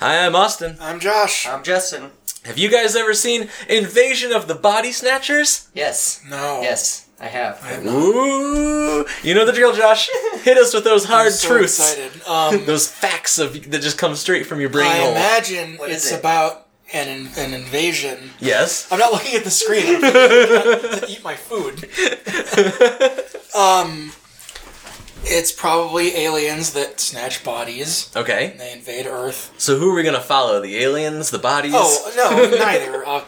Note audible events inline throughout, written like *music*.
Hi, I'm Austin. I'm Josh. I'm Justin. Have you guys ever seen Invasion of the Body Snatchers? Yes. no. Yes, I have. Ooh, you know the drill, Josh. *laughs* Hit us with those hard I'm so truths, excited. *laughs* Um, those facts of that just come straight from your brain I hole. imagine What is it's it? about an in- an invasion. yes. I'm not looking at the screen. *laughs* I'm trying to eat my food. um, it's probably aliens that snatch bodies. Okay. and They invade Earth. So who are we gonna follow? The aliens, the bodies? Oh no, neither. *laughs* Uh,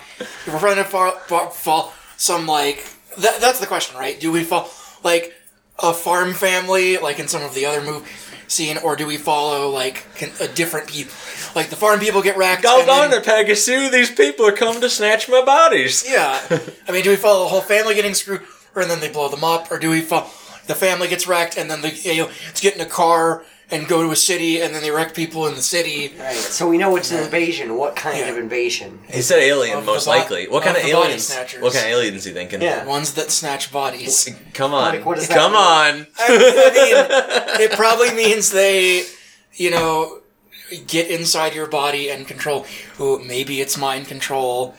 we're trying to follow, follow some like that, that's the question, right? Do we follow like a farm family, like in some of the other movie scene, or do we follow like con- a different people? Like the farm people get racked. And on then- Pegasus. These people are coming to snatch my bodies. Yeah, *laughs* I mean, do we follow the whole family getting screwed, or and then they blow them up, or do we follow the family gets wrecked and then the you know to get in a car and go to a city and then they wreck people in the city? Right. So we know it's an invasion. What kind Yeah. of invasion? He said alien, Of most bo- likely. What kind of of aliens? What kind of aliens are you thinking? Yeah. Ones that snatch bodies. Come on. Like, what does that Come mean? on. I mean, *laughs* it probably means they, you know, get inside your body and control. Who maybe it's mind control.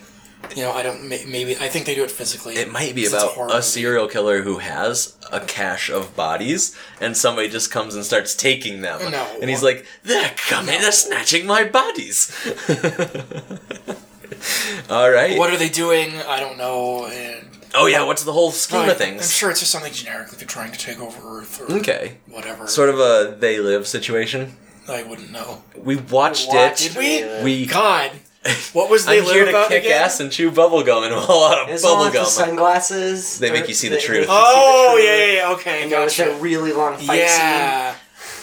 You know, I don't. Maybe I think they do it physically. It might be about a serial killer who has a cache of bodies, and somebody just comes and starts taking them. No. And he's like, "They're coming, they're snatching my bodies." *laughs* All right. What are they doing? I don't know. And Oh yeah, what's the whole scheme of things? I'm sure it's just something generic, like they're trying to take over Earth or Okay. whatever. Sort of a they live situation. I wouldn't know. We watched Watched it. Did we? We. God, *laughs* what was they I'm live here to kick again? ass and chew bubblegum and a whole lot of Is the one with the bubblegum. sunglasses? They make you see the they- truth. they make you see the Oh truth. yeah, yeah, yeah, okay, And there was gotcha. really long fight Yeah,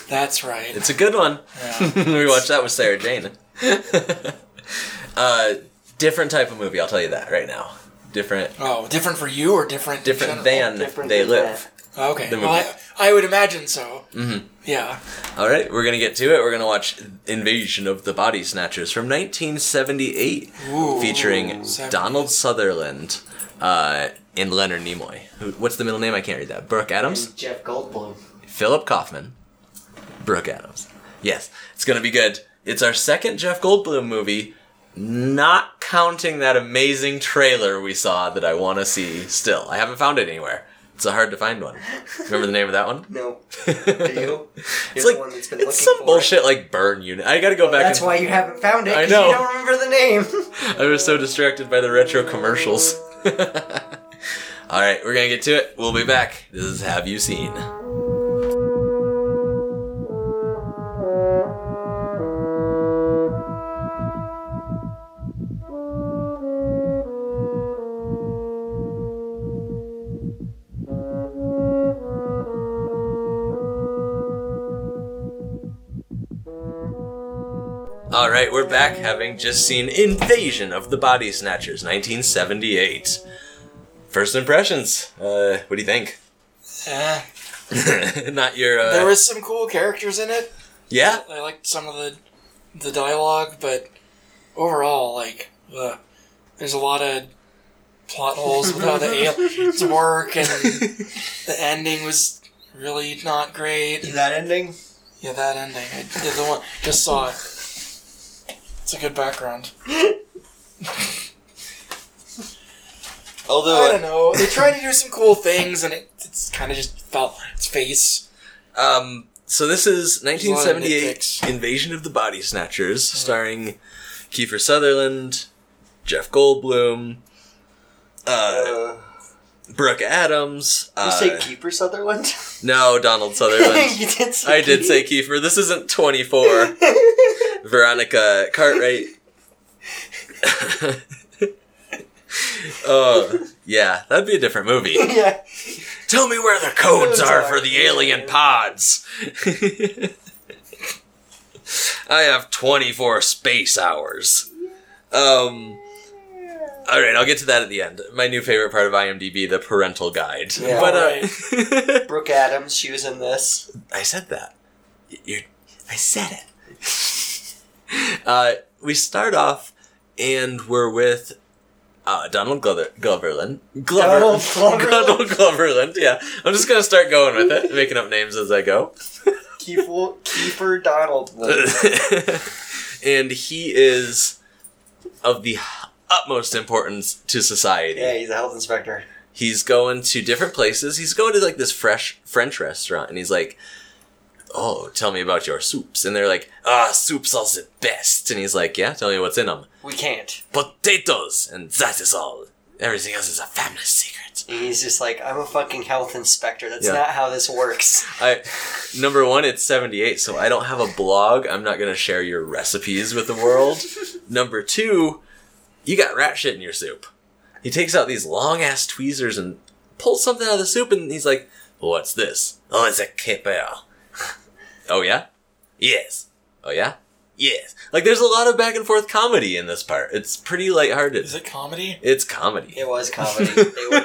that's right. It's a good one. Yeah. *laughs* we watched that with Sarah Jane. *laughs* uh, different type of movie. I'll tell you that right now. Different, Oh, different for you or different? different than different they than live. Okay, the well. I, I would imagine so. Mhm. Yeah. All right, we're gonna get to it. We're gonna watch Invasion of the Body Snatchers from 1978, Ooh. featuring Seventy. Donald Sutherland uh, and Leonard Nimoy. What's the middle name? I can't read that. Brooke. Adams, And Jeff Goldblum. Philip Kaufman, Brooke Adams. Yes, it's gonna be good. It's our second Jeff Goldblum movie, not counting that amazing trailer we saw that I want to see. Still, I haven't found it anywhere. It's a hard to find one. Remember the name of that one? No. *laughs* Do you? It's You're like the one that's been it's looking some for bullshit like burn unit. I gotta go back. And That's and, why you haven't found it. I 'cause know. You don't remember the name. *laughs* I was so distracted by the retro commercials. *laughs* All right, we're gonna get to it. We'll be back. This is Have You Seen? All right, we're back having just seen Invasion of the Body Snatchers, 1978. First impressions. Uh, what do you think? Eh. *laughs* Not your. Uh, There was some cool characters in it. yeah. I liked some of the the dialogue, but overall, like, uh, there's a lot of plot holes with how the *laughs* aliens work, and the ending was really not great. that ending? Yeah, that ending. I did the one just saw it. It's a good background. *laughs* Although I don't know. They tried to do some cool things, and it it's kind of just fell on its face. Um, so this is a lot of 1978 nitpicks. Invasion of the Body Snatchers, starring Kiefer Sutherland, Jeff Goldblum, uh, Uh, Brooke Adams. you Uh, say Kiefer Sutherland? no, Donald Sutherland. *laughs* you did say I did say Kiefer. This isn't 24. *laughs* Veronica Cartwright. *laughs* oh, yeah, that'd be a different movie. *laughs* yeah. Tell me where the codes are for the alien pods. *laughs* I have 24 space hours. Um. All right, I'll get to that at the end. My new favorite part of IMDb, the parental guide. Yeah. but uh, Brooke Adams, she was in this. I said that. You're, I said it. *laughs* uh, we start off, and we're with uh, Donald Glover, Gloverland. Glover, Donald Gloverland? *laughs* Donald Gloverland. Yeah, I'm just gonna start going with it, making up names as I go. *laughs* Kiefer, Kiefer Donald. and he is of the utmost importance to society. Yeah, he's a health inspector. He's going to different places. He's going to like this fresh French restaurant, and he's like, "Oh, tell me about your soups." And they're like, "Ah, soups are the best." And he's like, "Yeah, tell me what's in them." We can't. Potatoes, and that is all. Everything else is a family secret. He's just like, I'm a fucking health inspector. That's Yeah. not how this works. *laughs* I number one, it's seventy eight, so I don't have a blog. I'm not gonna share your recipes with the world. *laughs* number two, you got rat shit in your soup. He takes out these long ass tweezers and pulls something out of the soup, and he's like, "What's this? Oh, it's a kipper. Oh yeah, yes. Oh yeah, yes. Like there's a lot of back and forth comedy in this part. It's pretty lighthearted. Is it comedy? It's comedy. It was comedy. they, were,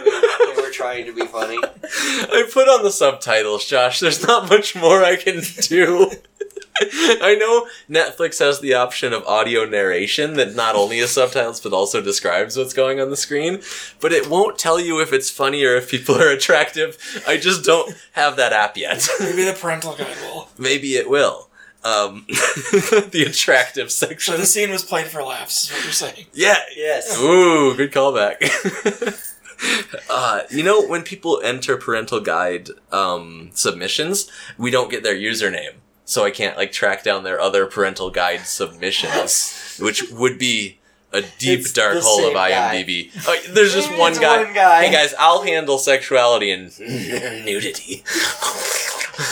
they were trying to be funny. *laughs* I put on the subtitles, Josh. There's not much more I can do. *laughs* *laughs* I know Netflix has the option of audio narration that not only is subtitles but also describes what's going on the screen, but it won't tell you if it's funny or if people are attractive. I just don't have that app yet. *laughs* Maybe the parental guide will. Maybe it will. Um, *laughs* the attractive section. So section. the scene was played for laughs, is what you're saying. Yeah, Yes. Ooh, good callback. uh, you know, when people enter parental guide um, submissions, we don't get their username, so I can't like track down their other parental guide submissions, which would be a deep It's dark hole of. IMDb. Oh, there's just one guy. one guy. Hey guys, I'll handle sexuality and *laughs* nudity. *laughs*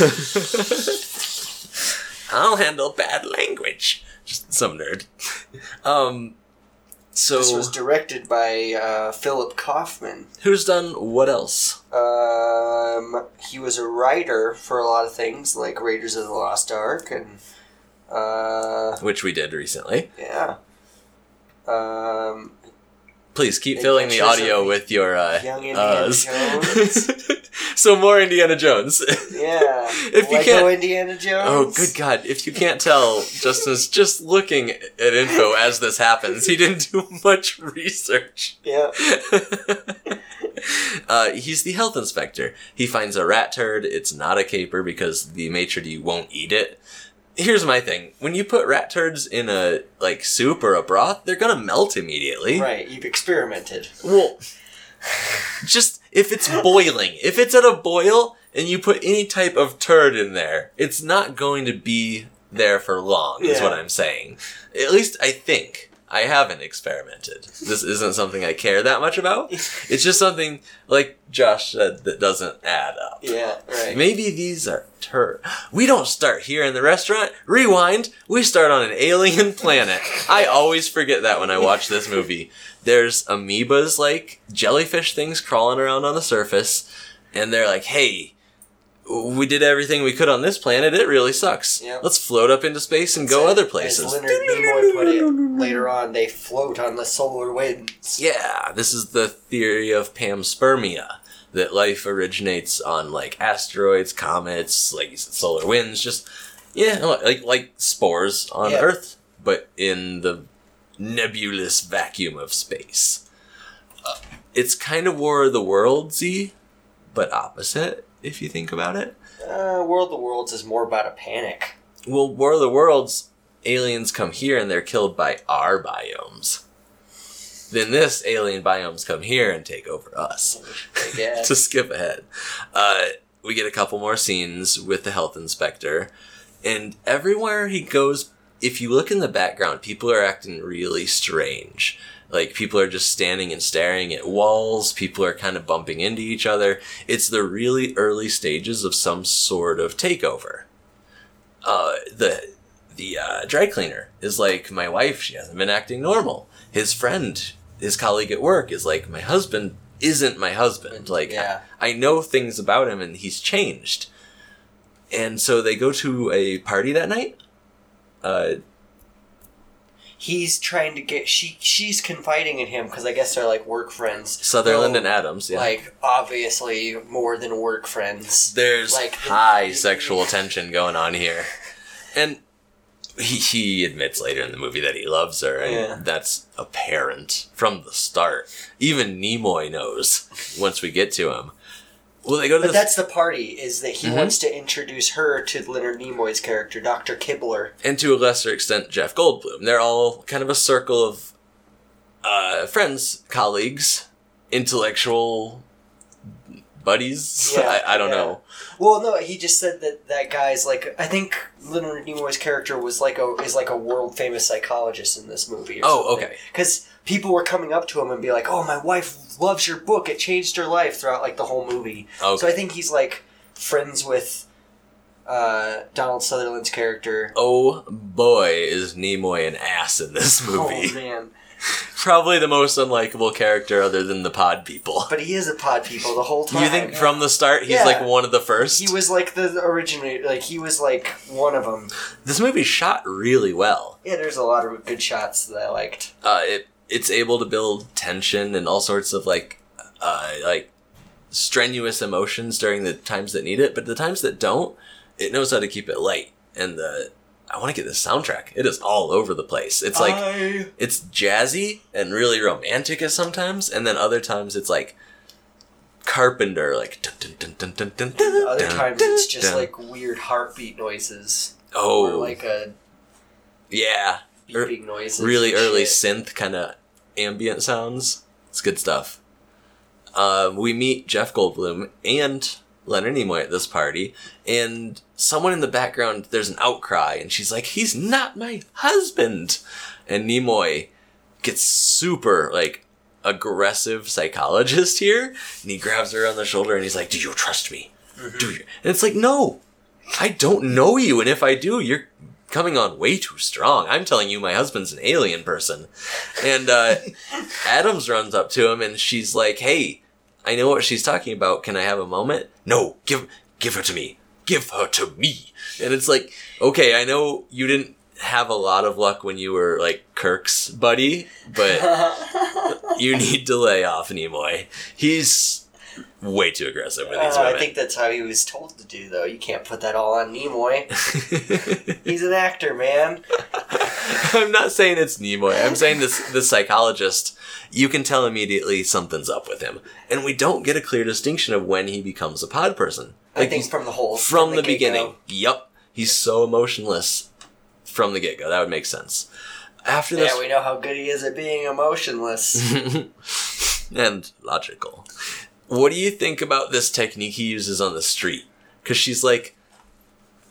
I'll handle bad language. Just some nerd. Um, so This was directed by uh, Philip Kaufman. who's done what else? Um, he was a writer for a lot of things, like Raiders of the Lost Ark, and uh, Which we did recently. yeah. Um, Please keep filling the audio with your uh, Young Indiana uhs. Jones. *laughs* so more Indiana Jones. yeah. *laughs* If you Lego can't- Indiana Jones. Oh, good God. If you can't tell, Justin's *laughs* just looking at info as this happens. He didn't do much research. Yeah. uh, he's the health inspector. He finds a rat turd. It's not a caper because the maitre d' won't eat it. Here's my thing: when you put rat turds in a like soup or a broth, they're gonna melt immediately. Right. You've experimented. Well, just if it's boiling, if it's at a boil and you put any type of turd in there, it's not going to be there for long, is Yeah. what I'm saying. At least I think. I haven't experimented. This isn't something I care that much about. *laughs* It's just something, like Josh said, that doesn't add up. Yeah. Right. Maybe these are turd. We don't start here in the restaurant. Rewind. We start on an alien planet. I always forget that when I watch this movie. There's amoebas, like jellyfish things crawling around on the surface, and they're like, hey, we did everything we could on this planet. It really sucks. Yep. Let's float up into space and go other As places. Leonard Nimoy put it later on, they float on the solar winds. Yeah, this is the theory of panspermia. That life originates on like asteroids, comets, like you said, solar winds, just yeah, like like spores on Yeah. Earth, but in the nebulous vacuum of space. Uh, it's kind of War of the Worldsy, but opposite if you think about it. Uh, World of the Worlds is more about a panic. Well, War of the Worlds, aliens come here and they're killed by our biomes. Then this alien biomes come here and take over us. *laughs* To skip ahead, uh, we get a couple more scenes with the health inspector, and everywhere he goes, if you look in the background, people are acting really strange. Like people are just standing and staring at walls. People are kind of bumping into each other. It's the really early stages of some sort of takeover. Uh, the the uh, dry cleaner is like my wife. She hasn't been acting normal. His friend, his colleague at work, is like my husband isn't my husband. Like Yeah. I know things about him and he's changed. And so they go to a party that night. Uh, He's trying to get she she's confiding in him because I guess they're like work friends. Sutherland and Adams, yeah. Like obviously more than work friends. There's like- high sexual *laughs* tension going on here. And he, he admits later in the movie that he loves her, and Yeah. that's apparent from the start. Even Nimoy knows once we get to him. Well, they go to But that's the party, is that he Mhm. wants to introduce her to Leonard Nimoy's character, Dr. Kibner. and to a lesser extent, Jeff Goldblum. They're all kind of a circle of uh, friends, colleagues, intellectual buddies. *laughs* Yeah, I, I don't yeah. know. Well, no, he just said that that guy's like I think Leonard Nimoy's character was like a is like a world famous psychologist in this movie. Or Oh, okay. Because people were coming up to him and be like, "Oh, my wife loves your book. It changed her life." Throughout like the whole movie. Okay. So I think he's like friends with uh, Donald Sutherland's character. Oh boy, is Nimoy an ass in this movie. Oh man! *laughs* Probably the most unlikable character other than the pod people. But he is a pod people the whole time. *laughs* You think from the start he's Yeah. like one of the first? he was like the originator? Like he was like one of them. This movie shot really well. Yeah, there's a lot of good shots that I liked. Uh, it it's able to build tension and all sorts of like uh, like strenuous emotions during the times that need it, but the times that don't, it knows how to keep it light. And the I want to get the soundtrack. It is all over the place. It's like I- it's jazzy and really romantic at sometimes, and then other times it's like Carpenter, like dun, dun, dun, dun, dun, dun, Other times it's just like weird heartbeat noises oh, or like a yeah, Er- beeping noises. really early shit. synth kind of ambient sounds. It's good stuff. Um, we meet Jeff Goldblum and Leonard Nimoy at this party, and someone in the background, there's an outcry, and she's like, "He's not my husband," and Nimoy gets super like aggressive psychologist here, and he grabs her on the shoulder and he's like, "Do you trust me? Do you?" And it's like, "No, I don't know you, and if I do, you're coming on way too strong. I'm telling you, my husband's an alien person." And uh, *laughs* Adams runs up to him and she's like, "Hey, I know what she's talking about. Can I have a moment?" No, give give her to me. Give her to me. And it's like, okay, I know you didn't have a lot of luck when you were like Kirk's buddy, but *laughs* you need to lay off Nimoy. He's way too aggressive with these Uh, I think that's how he was told to do, though. You can't put that all on Nimoy. *laughs* He's an actor, man. *laughs* I'm not saying it's Nimoy. I'm saying this the psychologist. You can tell immediately something's up with him, and we don't get a clear distinction of when he becomes a pod person. I Like think he's- from the whole from the, get-go. beginning. Yep, he's so emotionless from the get go. That would make sense. After this, Yeah, we know how good he is at being emotionless. *laughs* and logical. What do you think about this technique he uses on the street? Because she's like,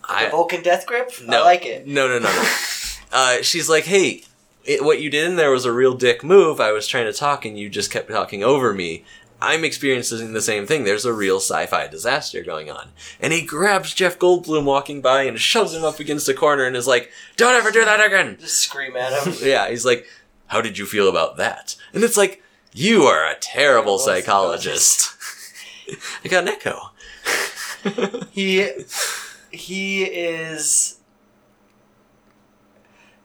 I, the Vulcan death grip. no, I like it. No, no, no, no. *laughs* uh, she's like, hey, it, what you did in there was a real dick move. I was trying to talk and you just kept talking over me. I'm experiencing the same thing. There's a real sci-fi disaster going on. And he grabs Jeff Goldblum walking by and shoves him up against a corner and is like, don't ever do that again. Just scream at him. *laughs* Yeah, he's like, how did you feel about that? And it's like, you are a terrible psychologist. *laughs* I got an echo. *laughs* he he is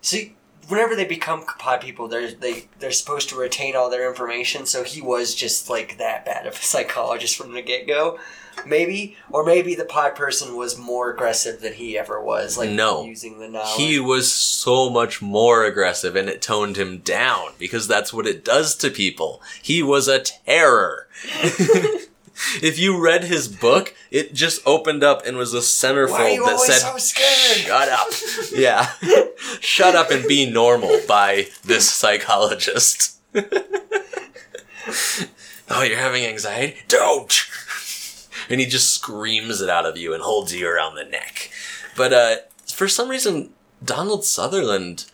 see whenever they become pod people they're they they're supposed to retain all their information so he was just like that bad of a *laughs* psychologist from the get-go maybe or maybe the pod person was more aggressive than he ever was like No. using the knowledge He was so much more aggressive and it toned him down because that's what it does to people. He was a terror. *laughs* if you read his book, it just opened up and was a centerfold why are you that said, so scared Shut up. Yeah. *laughs* Shut up and be normal by this psychologist. *laughs* oh, you're having anxiety? Don't! And he just screams it out of you and holds you around the neck. But uh, for some reason, Donald Sutherland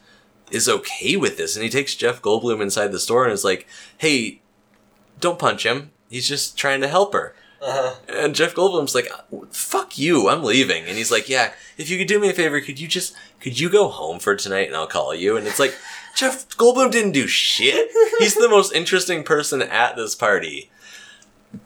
is okay with this, and he takes Jeff Goldblum inside the store and is like, hey, don't punch him. He's just trying to help her. uh-huh. And Jeff Goldblum's like, "Fuck you, I'm leaving." And he's like, "Yeah, if you could do me a favor, could you just could you go home for tonight and I'll call you?" And it's like, Jeff Goldblum didn't do shit. He's the most interesting person at this party.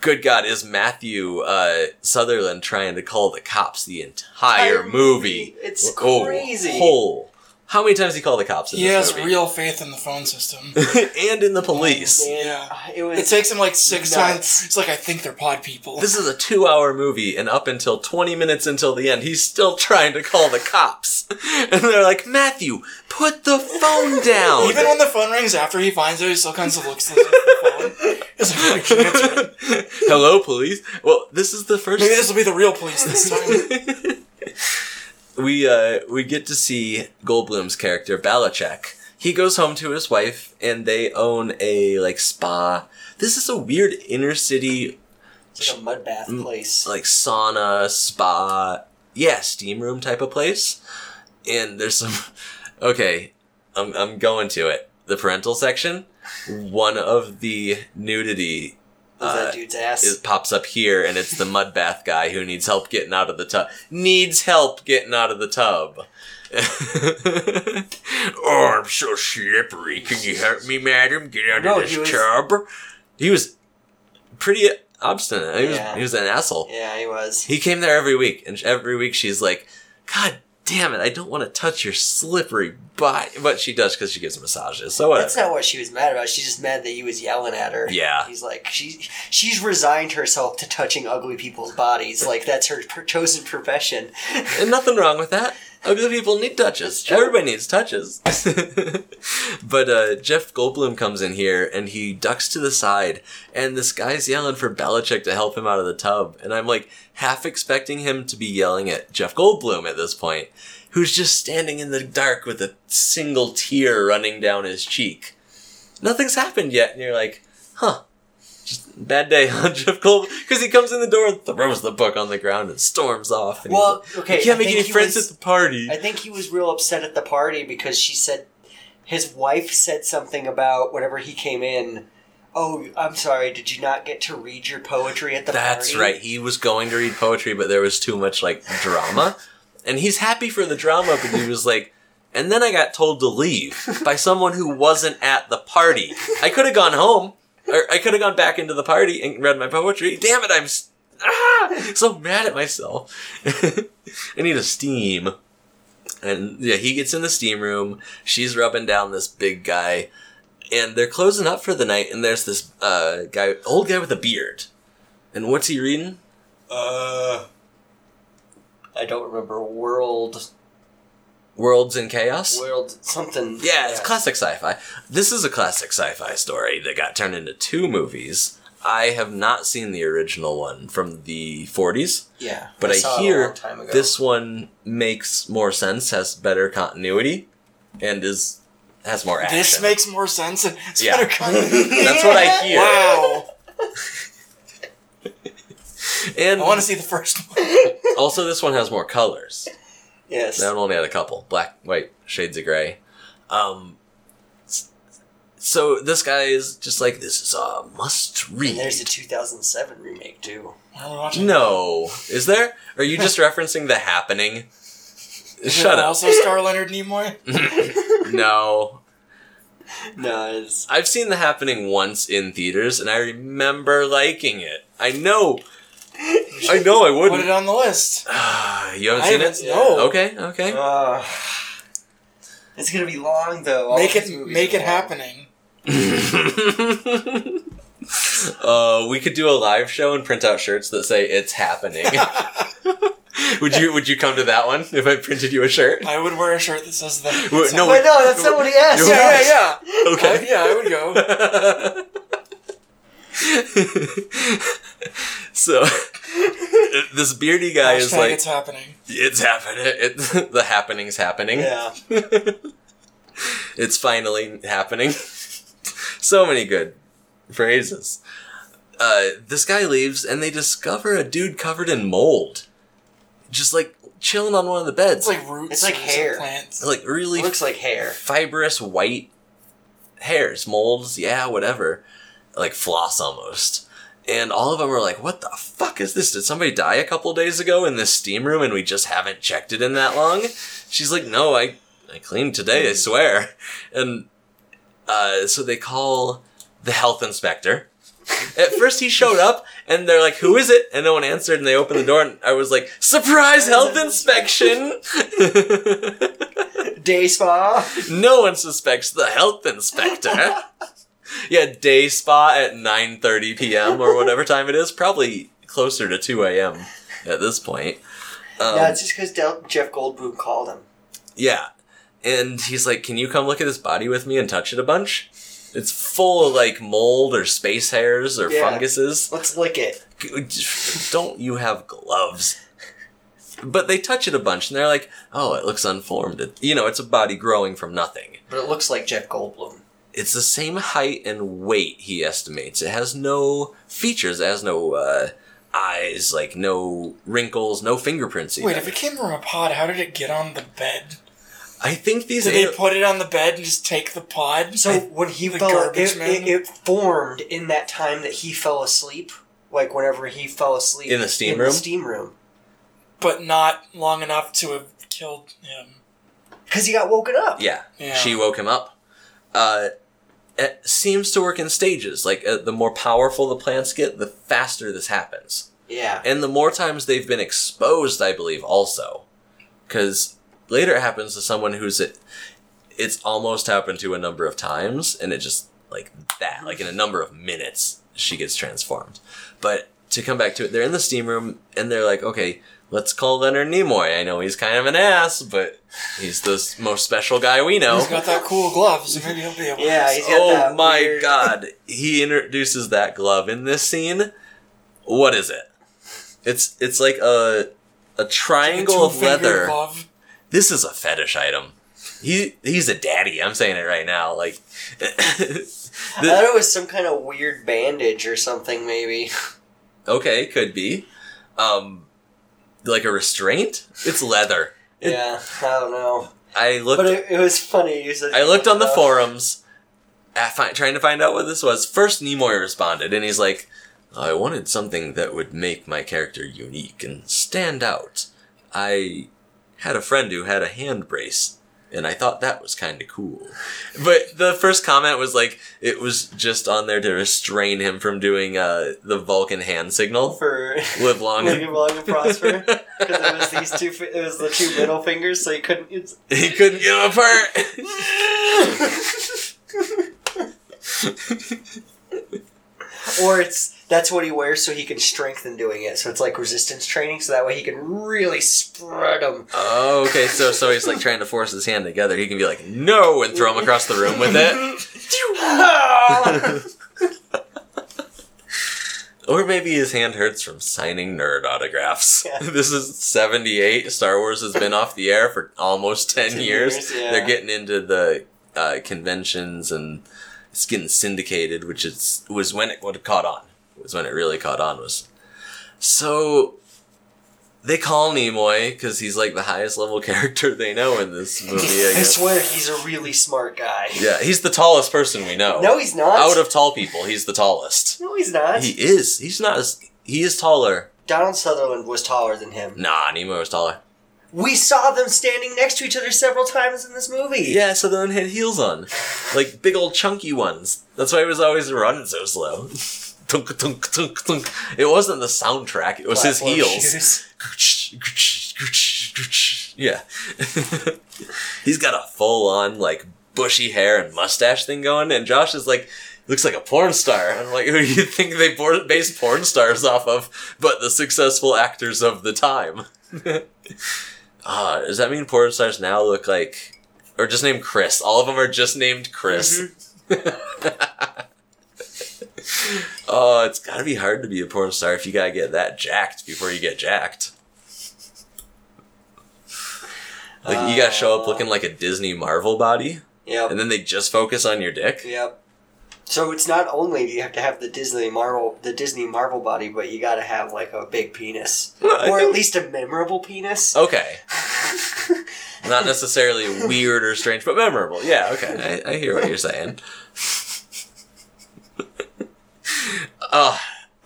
Good God, is Matthew uh, Sutherland trying to call the cops the entire Entire movie? movie. It's Oh, crazy. whole. How many times he call the cops in this movie? He has movie? real faith in the phone system. *laughs* and in the police. Yeah. it was It takes him like six Nuts. times. It's like I think they're pod people. This is a two hour movie, and up until 20 minutes until the end, he's still trying to call the cops. *laughs* And they're like, Matthew, put the phone down! Even when the phone rings after he finds it, he still kind of looks at the phone. *laughs* Is that what you? Hello, police. Well, this is the first. Maybe this will be the real police this time. *laughs* we uh we get to see Goldblum's character Bellicec. He goes home to his wife, and they own a like spa. This is a weird inner city It's like a mud bath place. like sauna spa yeah steam room type of place and there's some *laughs* okay i'm, I'm going to it the parental section one of the nudity Was uh, that dude's ass? it pops up here and it's the mud bath guy who needs help getting out of the tub. Needs help getting out of the tub. *laughs* Oh i'm so slippery. Can you help me madam? Get out No, of he this was- tub. He was pretty obstinate. He was, Yeah. he was an asshole. Yeah, he was. he came there every week, and every week she's like, "God damn it, I don't want to touch your slippery body," but she does because she gives massages. So whatever. That's not what she was mad about. She's just mad that he was yelling at her. Yeah. He's like she she's resigned herself to touching ugly people's bodies. Like that's her per- chosen profession. *laughs* and nothing wrong with that. Ugly people need touches. Everybody needs touches. *laughs* but uh, Jeff Goldblum comes in here and he ducks to the side, and this guy's yelling for Bellicec to help him out of the tub. And I'm like half expecting him to be yelling at Jeff Goldblum at this point, who's just standing in the dark with a single tear running down his cheek. Nothing's happened yet, and you're like, huh. Just bad day *laughs* on Jeff Goldblum because he comes in the door and throws the book on the ground and storms off. And he's Well, like, okay, you can't I make any friends was- at the party. I think he was real upset at the party because she said his wife said something about whenever he came in. Oh, I'm sorry. Did you not get to read your poetry at the That's party? right. He was going to read poetry, but there was too much like drama, and he's happy for the drama. But he was like, and then I got told to leave by someone who wasn't at the party. I could have gone home, or I could have gone back into the party and read my poetry. Damn it! I'm ah, so mad at myself. *laughs* I need a steam. And yeah, he gets in the steam room. She's rubbing down this big guy, and they're closing up for the night. And there's this uh, guy, old guy with a beard. And what's he reading? Uh, I don't remember world Worlds in Chaos. world something. Yeah, it's classic sci-fi. This is a classic sci-fi story that got turned into two movies. I have not seen the original one from the 40s, Yeah, but I, saw it a hear long time ago. this one makes more sense, has better continuity, and is has more action. this makes more sense. And it's Yeah. better content. *laughs* That's what I hear. Wow. *laughs* And I want to see the first one. *laughs* also, this one has more colors. yes. That one only had a couple black, white, shades of gray. Um, so this guy is just like this is a must read. And there's a 2007 remake too. Are we watching? No, is there? Are you just *laughs* referencing the happening? Is Shut it up. Also, star Leonard Nimoy. *laughs* no, No, it's I've seen the happening once in theaters, and I remember liking it. I know, I know, I wouldn't. Put it on the list. *sighs* you haven't I seen haven't- it? no. Okay, okay. uh, it's gonna be long though. All Make these it, movies make are it long. happening. *laughs* uh, we could do a live show and print out shirts that say "It's happening." *laughs* would you Would you come to that one if I printed you a shirt? I would wear a shirt that says that. Wait, no, Wait, no, that's not what he asked. Yeah, yeah, yeah. *laughs* Okay. Uh, yeah, I would go. *laughs* so *laughs* this beardy guy is like, it's happening. "It's happening. It, *laughs* the happening's happening. Yeah. it's finally happening." so many good phrases. Uh, this guy leaves, and they discover a dude covered in mold, just like chilling on one of the beds, It's like roots. It's like hair. Plants. like really It looks like hair. fibrous white hairs, molds, yeah, whatever, like floss almost. And all of them are like, "What the fuck is this? Did somebody die a couple days ago in this steam room, and we just haven't checked it in that long?" She's like, "No, I I cleaned today, I swear." And uh, so they call the health inspector. At first, he showed up, and they're like, "Who is it?" And no one answered, and they opened the door, and I was like, "Surprise health inspection!" Day spa. No one suspects the health inspector. *laughs* *laughs* yeah, day spa at 9:30 p.m. or whatever *laughs* time it is, probably closer to 2 a.m. at this point. Um, yeah, it's just because Jeff Goldblum called him. yeah. And he's like, "Can you come look at this body with me and touch it a bunch?" It's full of like mold or space hairs or Yeah. funguses. Let's lick it. Don't you have gloves? But they touch it a bunch and they're like, oh, it looks unformed. It, you know, it's a body growing from nothing. But it looks like Jeff Goldblum. It's the same height and weight, he estimates. It has no features, it has no uh, eyes, like no wrinkles, no fingerprints. Wait, if it came from a pod, how did it get on the bed? I think these Did they put it on the bed and just take the pod? So when he The fell, garbage it, man? it, it formed in that time that he fell asleep. Like whenever he fell asleep In the steam in room? The steam room, but not long enough to have killed him. because he got woken up. Yeah, Yeah. she woke him up. Uh, it seems to work in stages. Like uh, the more powerful the plants get, the faster this happens, Yeah. and the more times they've been exposed, I believe, also, because later it happens to someone who's it. It's almost happened to a number of times, and it just like that, like in a number of minutes, she gets transformed. But to come back to it, they're in the steam room, and they're like, okay. Let's call Leonard Nimoy. I know he's kind of an ass, but he's the most special guy we know. He's got that cool glove, so maybe he'll be able. Yeah, to he's got oh that my weird- god he introduces that glove in this scene what is it it's it's like a a triangle of two-fingered leather Glove. this is a fetish item he he's a daddy i'm saying it right now like *laughs* I thought it was some kind of weird bandage or something, maybe. *laughs* okay could be um like a restraint it's leather It- yeah, I don't know. i looked But it, it was funny. You said I looked on the Uh, forums, at fi- trying to find out what this was. First, Nimoy responded, and he's like, "I wanted something that would make my character unique and stand out. I had a friend who had a hand brace, and I thought that was kind of cool." But the first comment was like, it was just on there to restrain him from doing uh, the Vulcan hand signal. for *laughs* Live long. *laughs* Live long and prosper. *laughs* Because it was these two. It was the two middle fingers, so he couldn't. It's, he couldn't get them apart. or it's that's what he wears so he can strengthen doing it. So it's like resistance training, so that way he can really spread them. Oh, okay. So, so he's like trying to force his hand together. He can be like, "No," and throw him across the room with it. *laughs* Or maybe his hand hurts from signing nerd autographs. Yeah. *laughs* This is '78. Star Wars has been off the air for almost *laughs* ten, 10 years. years, yeah. They're getting into the uh, conventions and it's getting syndicated, which is was when it would have caught on. Was when it really caught on. Was so they call Nimoy because he's like the highest level *laughs* character they know in this movie. I I swear he's a really smart guy. Yeah, he's the tallest person we know. No, he's not. Out of tall people, he's the tallest. no, he's not. He is. He's not as. He is taller. Donald Sutherland was taller than him. Nah, Nimoy was taller. We saw them standing next to each other several times in this movie. Yeah, Sutherland had heels on, like big old chunky ones. That's why he was always running so slow. *laughs* tunk tunk tunk tunk. It wasn't the soundtrack. It was his heels. *laughs* Yeah. He's got a full on like bushy hair and mustache thing going, and Josh is like looks like a porn star. I'm like, who do you think they base porn stars off of? But the successful actors of the time. *laughs* Ah, does that mean porn stars now look like, or just named Chris? All of them are just named Chris. *laughs* *laughs* oh, it's gotta be hard to be a porn star if you gotta get that jacked before you get jacked. Like you gotta show up looking like a Disney Marvel body, Yep. and then they just focus on your dick. Yep. So it's not only do you have to have the Disney Marvel, the Disney Marvel body, but you got to have like a big penis, Well, or at least a memorable penis. Okay, *laughs* not necessarily weird or strange, but memorable. Yeah, okay, I, I hear what you're saying. Oh, *laughs*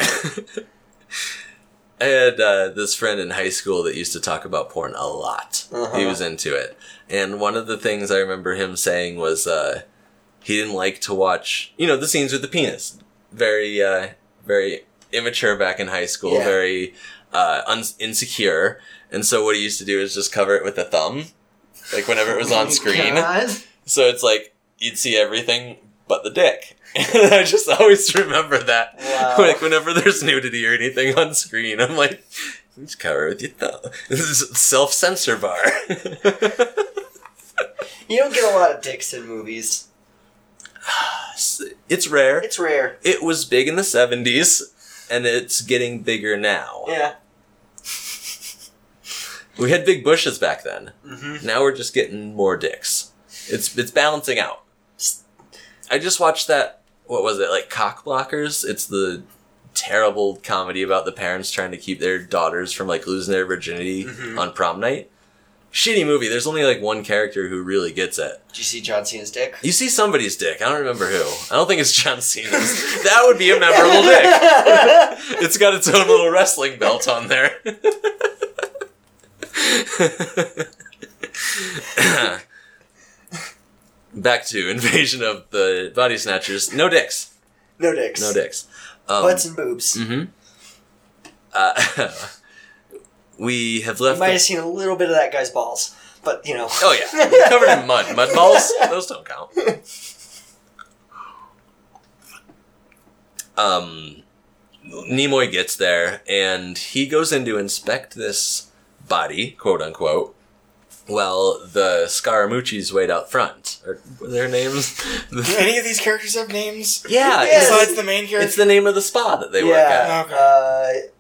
I had uh, this friend in high school that used to talk about porn a lot. Uh-huh. He was into it, and one of the things I remember him saying was uh, he didn't like to watch, you know, the scenes with the penis. Very, uh, very immature back in high school. Yeah. Very uh, un- insecure, and so what he used to do is just cover it with a thumb, like whenever it was on *laughs* screen. God. So it's like you'd see everything but the dick. And *laughs* I just always remember that. Wow. Like whenever there's nudity or anything on screen, I'm like, just cover it with your thumb. *laughs* This is self censor bar. *laughs* You don't get a lot of dicks in movies. *sighs* It's rare. It's rare. It was big in the 70s, and it's getting bigger now. Yeah. We had big bushes back then. Mm-hmm. Now we're just getting more dicks. It's it's balancing out. I just watched that. What was it like? Cock blockers. It's the terrible comedy about the parents trying to keep their daughters from like losing their virginity Mhm. on prom night. Shitty movie. There's only like one character who really gets it. Did you see John Cena's dick? You see somebody's dick. I don't remember who. I don't think it's John Cena's. that would be a memorable dick. *laughs* It's got its own little wrestling belt on there. *laughs* *clears throat* *laughs* Back to *laughs* invasion of the body snatchers. No dicks. no dicks. No dicks. Um, Butts and boobs. hmm Uh, *laughs* we have left. You might the- have seen a little bit of that guy's balls, but you know. oh yeah, covered in mud. Mud *laughs* balls. Those don't count. Um, Nimoy gets there and he goes in to inspect this body, quote unquote. Well, the Scaramucci's wait out front. Or what are their names? Do any of these characters have names? yeah, Yes. it's, Besides the main character? it's the name of the spa that they work yeah. at. Okay. Uh,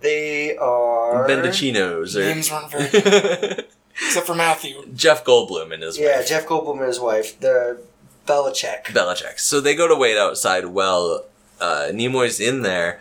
they are. Bendicinos or Names weren't very *laughs* except for Matthew. Jeff Goldblum and his Yeah, wife. Jeff Goldblum and his wife. The Bellicec. Bellicec. So they go to wait outside. Well, uh, Nimoy's in there,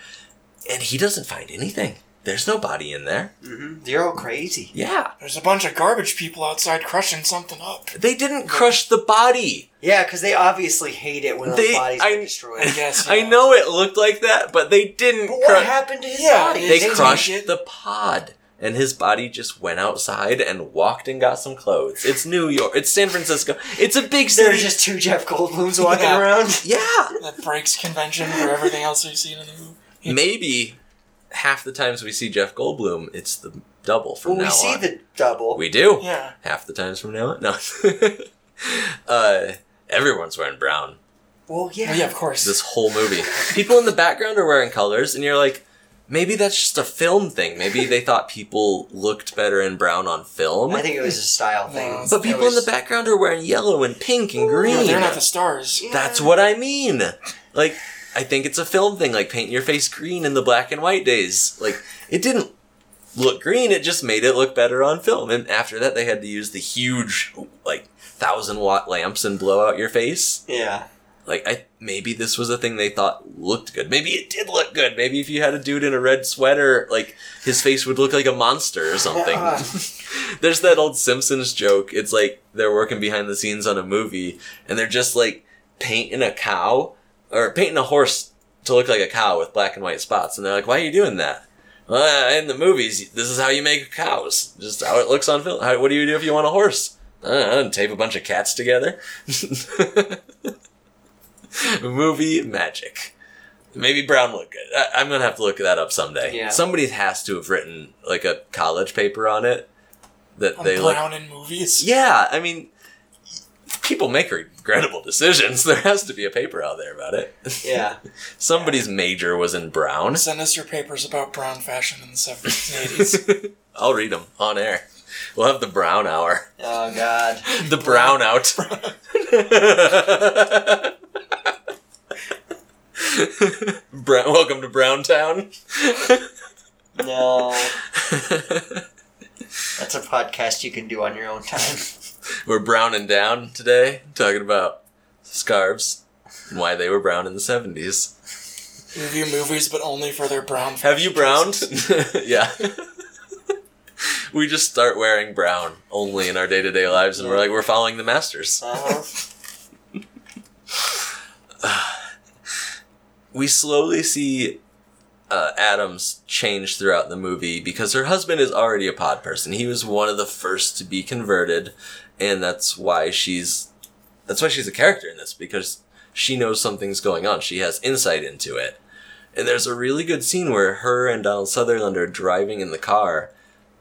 and he doesn't find anything. There's nobody in there. Mm-hmm. They're all crazy. Yeah, There's a bunch of garbage people outside crushing something up. they didn't crush the body. Yeah, because they obviously hate it when those They- bodies I- get destroyed. *laughs* I guess. I know it looked like that, but they didn't. But what crush. happened to his Yeah, body? They They crushed it. the pod, and his body just went outside and walked and got some clothes. It's New York. It's San Francisco. It's a big city. There's just two Jeff Goldblums walking Yeah. around. yeah. That breaks convention for everything else we've seen in the movie. Maybe half the times we see Jeff Goldblum, it's the double from Well, now we see on. the double. we do. Yeah. half the times from now on. No. *laughs* uh, everyone's wearing brown. well, yeah. Well, yeah, of course. This whole movie. People in the background are wearing colors, and you're like, maybe that's just a film thing. Maybe they thought people looked better in brown on film. I think it was a style thing. it's- but people It in the background are wearing yellow and pink and green. Yeah, they're not the stars. Yeah. That's what I mean. Like, I think it's a film thing, like painting your face green in the black and white days. Like, it didn't look green, it just made it look better on film. And after that, they had to use the huge, like, thousand watt lamps and blow out your face. Yeah. Like, I maybe this was a thing they thought looked good. Maybe it did look good. Maybe if you had a dude in a red sweater, like, his face would look like a monster or something. *laughs* *laughs* There's that old Simpsons joke. It's like they're working behind the scenes on a movie and they're just like painting a cow or painting a horse to look like a cow with black and white spots. And they're like, why are you doing that? Well, uh, in the movies, this is how you make cows. Just how it looks on film. How, what do you do if you want a horse? Uh, I tape a bunch of cats together. *laughs* Movie magic. Maybe Brown look good. I, I'm gonna have to look that up someday. Yeah. Somebody has to have written like a college paper on it that On they look Brown in movies. yeah, I mean, people make regrettable decisions. *laughs* There has to be a paper out there about it. Yeah. *laughs* Somebody's major was in brown. Send us your papers about brown fashion in the 70s and 80s. I'll read them on air. We'll have the brown hour. Oh God. *laughs* The brown out. Brown, welcome to Browntown. No. That's a podcast you can do on your own time. We're browning down today, talking about scarves and why they were brown in the 70s. Review movies, but only for their brown Have you browned? *laughs* yeah. *laughs* we just start wearing brown only in our day to day lives, and we're like, we're following the masters. Uh-huh. *sighs* We slowly see uh, Adams change throughout the movie because her husband is already a pod person. He was one of the first to be converted, and that's why she's that's why she's a character in this because she knows something's going on. She has insight into it. And there's a really good scene where her and Donald Sutherland are driving in the car,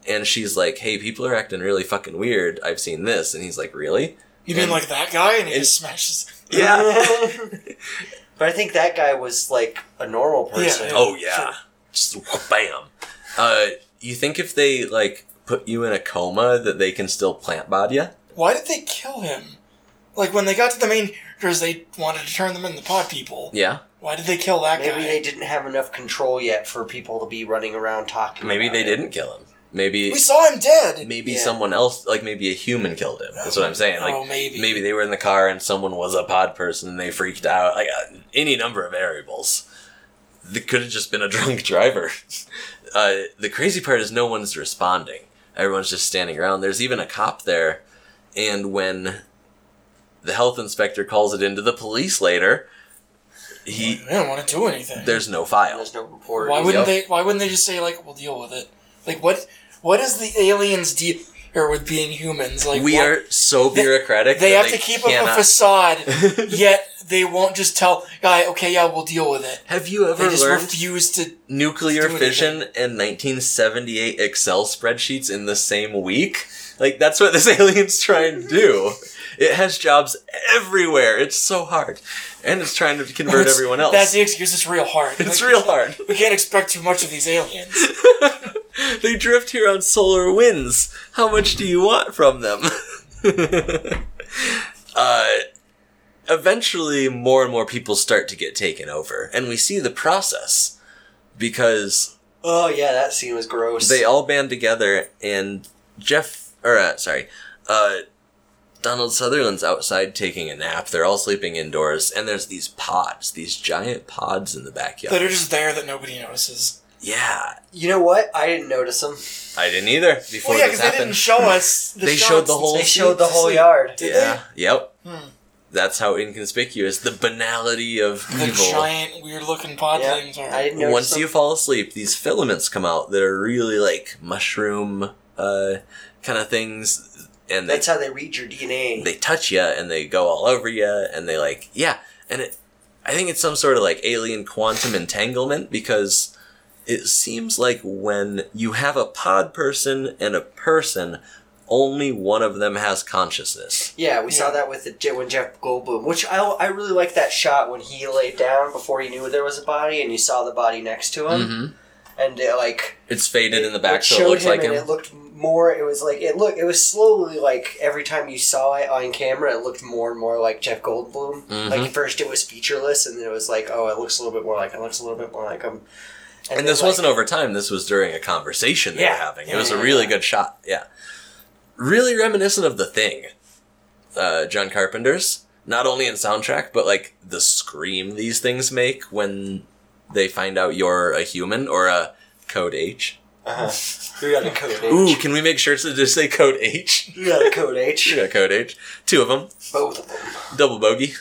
and she's like, "Hey, people are acting really fucking weird. I've seen this," and he's like, "Really?" You mean And- like that guy? And he and- just smashes. Yeah. *laughs* but I think that guy was like a normal person. Yeah. Oh yeah, just bam. Uh, you think if they like put you in a coma that they can still plant bod you? Why did they kill him? like when they got to the main characters, they wanted to turn them into pod people. Yeah. Why did they kill that guy? Maybe guy? they didn't have enough control yet for people to be running around talking. Maybe about they it. didn't kill him. Maybe we saw him dead. maybe Yeah. someone else, like maybe a human, killed him. That's what I'm saying. Like oh, maybe. maybe they were in the car and someone was a pod person and they freaked out. Like uh, any number of variables. It could have just been a *laughs* drunk driver. Uh, the crazy part is no one's responding. Everyone's just standing around. There's even a cop there, and when the health inspector calls it into the police later, he They don't want to do anything. there's no file. There's no report. Why wouldn't Yep. they? Why wouldn't they just say like, "We'll deal with it"? Like, what? What is the aliens deal here with being humans? Like, we what- are so bureaucratic. They that have to keep up a facade, *laughs* yet they won't just tell guy, "Okay, yeah, we'll deal with it." Have you ever They just learned refuse to. nuclear do fission and 1978 Excel spreadsheets in the same week? Like that's what this *laughs* alien's trying to do. It has jobs everywhere. It's so hard, and it's trying to convert It's- everyone else. That's the excuse. It's real hard. it's Like, real hard. We can't expect too much of these aliens. *laughs* they drift here on solar winds. How much do you want from them? *laughs* uh, eventually, more and more people start to get taken over, and we see the process because Oh yeah, that scene was gross. they all band together, and Jeff, or uh, sorry, uh, Donald Sutherland's outside taking a nap. They're all sleeping indoors, and there's these pods, these giant pods in the backyard. that are just there that nobody notices. yeah, you know what? I didn't notice them. I didn't either before Well, yeah, this because they happened. didn't show us. *laughs* The They shots showed the whole- They showed the whole yard. Did yeah, yep. Hmm. That's how inconspicuous the banality of The evil. giant, weird-looking pod Yeah, things are. I didn't notice Once them. you fall asleep, these filaments come out that are really like mushroom uh, kind of things, and they That's how they read your DNA. they touch you and they go all over you and they like yeah and it i think it's some sort of like alien quantum entanglement because it seems like when you have a pod person and a person only one of them has consciousness yeah, we saw that with the when Jeff Goldblum, which I I really like that shot when he laid down before he knew there was a body, and you saw the body next to him, mm-hmm. and it, like it's faded in the back it so it looks him like and him it looked more. It was like it looked. It was slowly like every time you saw it on camera, it looked more and more like Jeff Goldblum. Mhm. Like first it was featureless, and then it was like, oh, it looks a little bit more like. It looks a little bit more like him. and, then, this like, wasn't over time this was during a conversation they Yeah. were having it Yeah, was a really yeah. good shot yeah really reminiscent of the thing uh, john carpenter's not only in soundtrack but like the scream these things make when they find out you're a human or a code h Uh-huh. *laughs* We got a code H. ooh can we make shirts that just say code h We got a code H. we got code h two of them Both of them. double bogey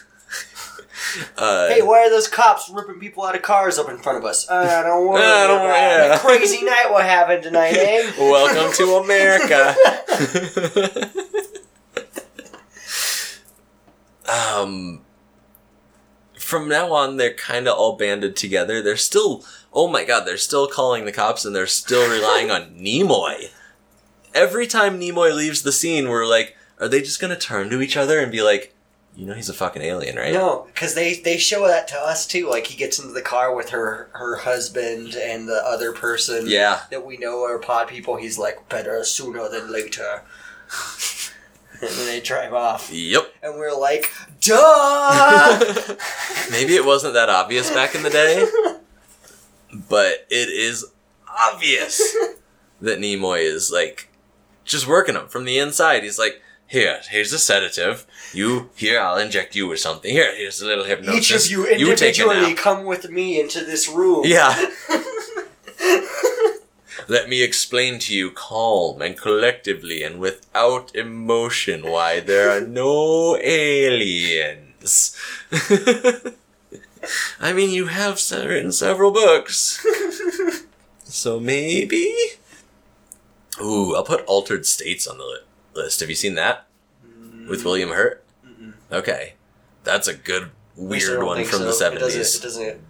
uh, *laughs* Hey, why are those cops ripping people out of cars up in front of us? Uh, I don't *laughs* worry I don't it. yeah. Crazy night we're having tonight, eh? Welcome to America. um, from now on, they're kind of all banded together. They're still, oh my god, they're still calling the cops and they're still relying on *laughs* Nimoy. Every time Nimoy leaves the scene, we're like, are they just gonna turn to each other and be like, you know, he's a fucking alien, right? No, because they they show that to us too. Like he gets into the car with her her husband and the other person. Yeah. That we know are pod people. He's like, better sooner than later. *laughs* and then they drive off, Yep. and we're like, duh. *laughs* Maybe it wasn't that obvious back in the day, but it is obvious *laughs* that Nimoy is like just working him from the inside. He's like, "Here, here's a sedative. You here, I'll inject you with something. Here, here's a little hypnosis. Each of you individually nap." come with me into this room. Yeah. *laughs* Let me explain to you calm and collectively and without emotion why there are no aliens. *laughs* *laughs* I mean, you have written several books. *laughs* so maybe? Ooh, I'll put Altered States on the li- list. Have you seen that? With William Hurt? Mm-mm. Okay. That's a good, weird one think from the so. It doesn't, 70s. it doesn't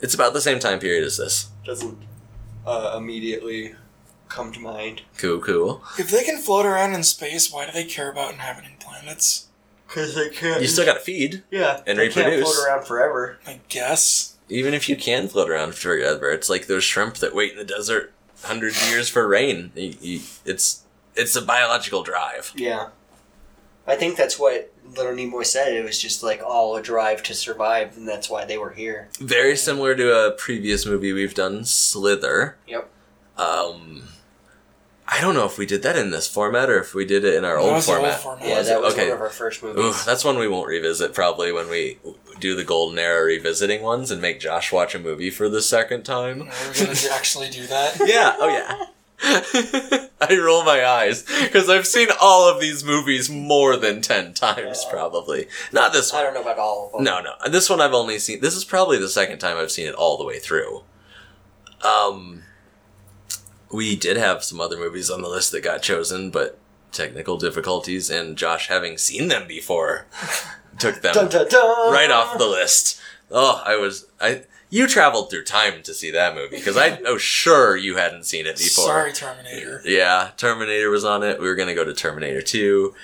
It's about the same time period as this. doesn't uh, immediately come to mind. Cool, cool. If they can float around in space, why do they care about inhabiting planets? Because they can't. You still gotta feed. yeah, and they can't float around forever. I guess. Even if you can float around forever, it's like those shrimp that wait in the desert hundreds of years for rain. You- you- it's it's a biological drive. Yeah. I think that's what Little Nimoy said. It was just like all a drive to survive, and that's why they were here. Very similar to a previous movie we've done, Slither. Yep. Um, I don't know if we did that in this format or if we did it in our That old was the old format. format. Yeah, Was that it? was okay. one of our first movies. Ooh, that's one we won't revisit probably when we do the golden era revisiting ones and make Josh watch a movie for the second time. Are We're gonna actually do that. *laughs* Yeah, oh yeah. *laughs* I roll my eyes because I've seen all of these movies more than 10 times Yeah. probably. Not this one. I don't know about all of them. No, no. This one I've only seen this is probably the second time I've seen it all the way through. Um we did have some other movies on the list that got chosen, but technical difficulties and Josh having seen them before *laughs* took them Dun, dun, dun. right off the list. Oh, I was I you traveled through time to see that movie because I oh sure you hadn't seen it before. Sorry, Terminator. Yeah, Terminator was on it. We were gonna go to Terminator Two.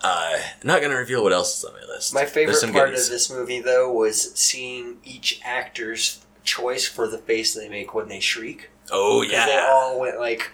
Uh, not gonna reveal what else is on my list. My favorite part goodies. of this movie, though, was seeing each actor's choice for the face they make when they shriek. Oh yeah, they all went like,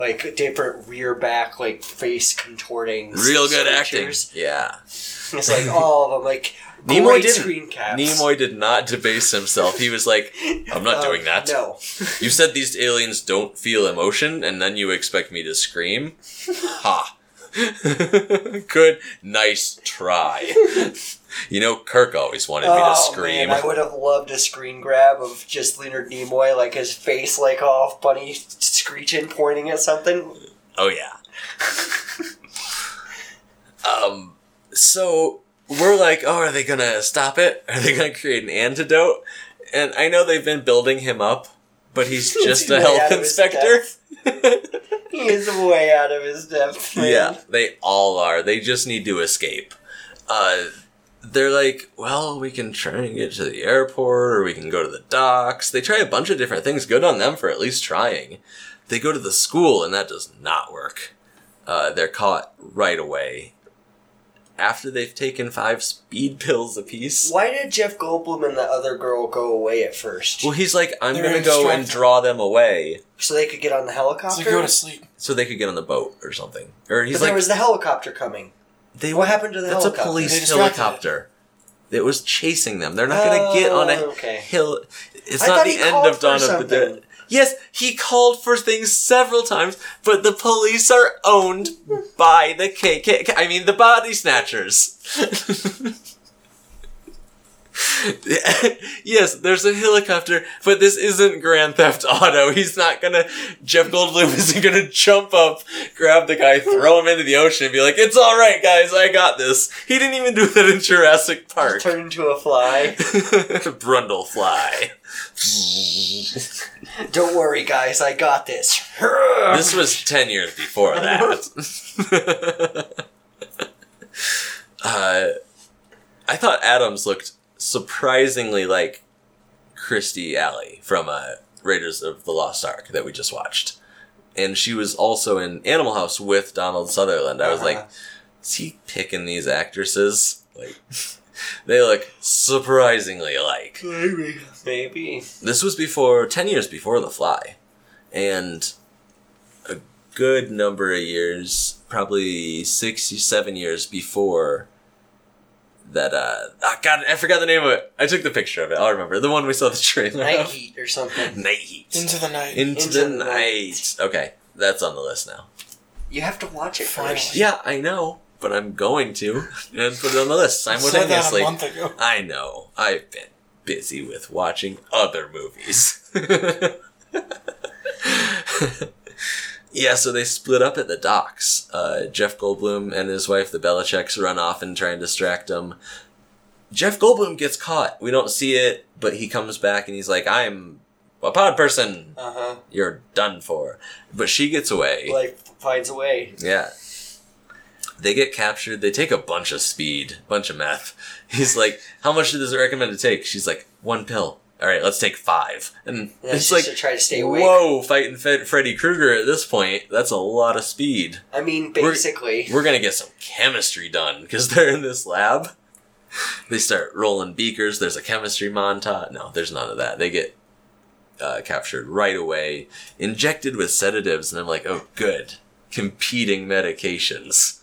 like different rear back, like face contorting. real good acting. Yeah, It's like all of them, like *laughs* Nimoy didn't. Nimoy did not debase himself. He was like, "I'm not Um, doing that." No. You said these aliens don't feel emotion, and then you expect me to scream? Ha! *laughs* Good, nice try. *laughs* You know, Kirk always wanted me to Oh scream. man, I would have loved a screen grab of just Leonard Nimoy, like his face, like all funny, screeching, pointing at something. Oh yeah. um. So we're like, oh, are they gonna stop it? Are they gonna create an antidote? And I know they've been building him up, but he's *laughs* just a health out of his inspector. He is way out of his depth. *laughs* man. yeah, they all are. They just need to escape. Uh, they're like, well, we can try and get to the airport, or we can go to the docks. They try a bunch of different things. Good on them for at least trying. They go to the school, and that does not work. Uh, they're caught right away. After they've taken five speed *laughs* pills apiece. Why did Jeff Goldblum and the other girl go away at first? Well, he's like, I'm They're gonna go and draw them away so they could get on the helicopter. So go to sleep. so they could get on the boat or something. Or he's but like, there was the helicopter coming. They What happened to the That's helicopter? a They police distracted helicopter. It was chasing them. They're not going to get on a Oh, okay. hill. It's I not thought the he end called of for Dawn of the something. Dead. Yes, he called for things several times, but the police are owned by the KKK. I mean, the body snatchers. *laughs* *laughs* yes, there's a helicopter, but this isn't Grand Theft Auto. *laughs* He's not gonna. Jeff Goldblum *laughs* isn't gonna jump up, grab the guy, throw him into the ocean, and be like, "It's all right, guys, I got this." He didn't even do that in Jurassic Park. Turn into a fly. Brundlefly. Don't worry, guys, I got this. This was 10 years before that. uh, I thought Adams looked surprisingly like Christy Alley from uh, Raiders of the Lost Ark that we just watched. And she was also in Animal House with Donald Sutherland. I was Uh-huh. like, is he picking these actresses? Like, *laughs* they look surprisingly alike. maybe, maybe. This was before, 10 years before The Fly. And a good number of years, probably six, seven years before that, uh, ah, God, I forgot the name of it. I took the picture of it. I'll remember. The one we saw the trailer Night of. heat or something. *laughs* Night Heat. Into the night. Into, Into the, the night. Okay, that's on the list now. You have to watch it Finally. first. Yeah, I know, but I'm going to and put it on the list *laughs* I said that a month ago. I know. I've been busy with watching other movies. *laughs* yeah, so they split up at the docks. Uh, Jeff Goldblum and his wife, the Bellicecs, run off and try and distract him. Jeff Goldblum gets caught. We don't see it, but he comes back and he's like, I'm a pod person. Uh huh. You're done for. But she gets away. Like, finds a way. Yeah. They get captured. They take a bunch of speed, bunch of meth. *laughs* He's like, "How much does it recommend to take?" She's like, "One pill." All right, let's take five. And And it's just like, to try to stay awake. whoa, fighting Fed- Freddy Krueger at this point. That's a lot of speed. I mean, We're- basically. We're gonna get some chemistry done because they're in this lab. They start rolling beakers. There's a chemistry montage. No, there's none of that. They get uh, captured right away, injected with sedatives, and I'm like, oh, good, competing medications.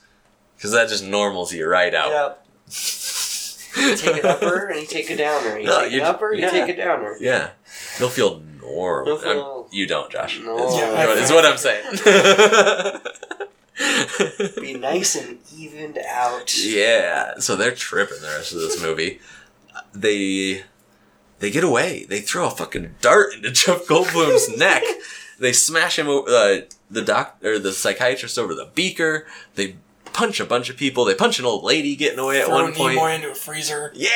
because that just normals you right out. Yep. *laughs* You take an upper and you take a downer. You *laughs* No, take an you- upper, you yeah. take a downer. Yeah, you'll feel normal. You'll feel- Um, you don't, Josh. No. Is, Yeah, is what I'm saying. Be nice and evened out. Yeah, so they're tripping the rest of this movie. They they get away. They throw a fucking dart into *laughs* Jeff Goldblum's neck. They smash him over uh, the doc or the psychiatrist over the beaker. They punch a bunch of people. They punch an old lady getting away at Throw one point. Nimoy into a freezer. Yeah,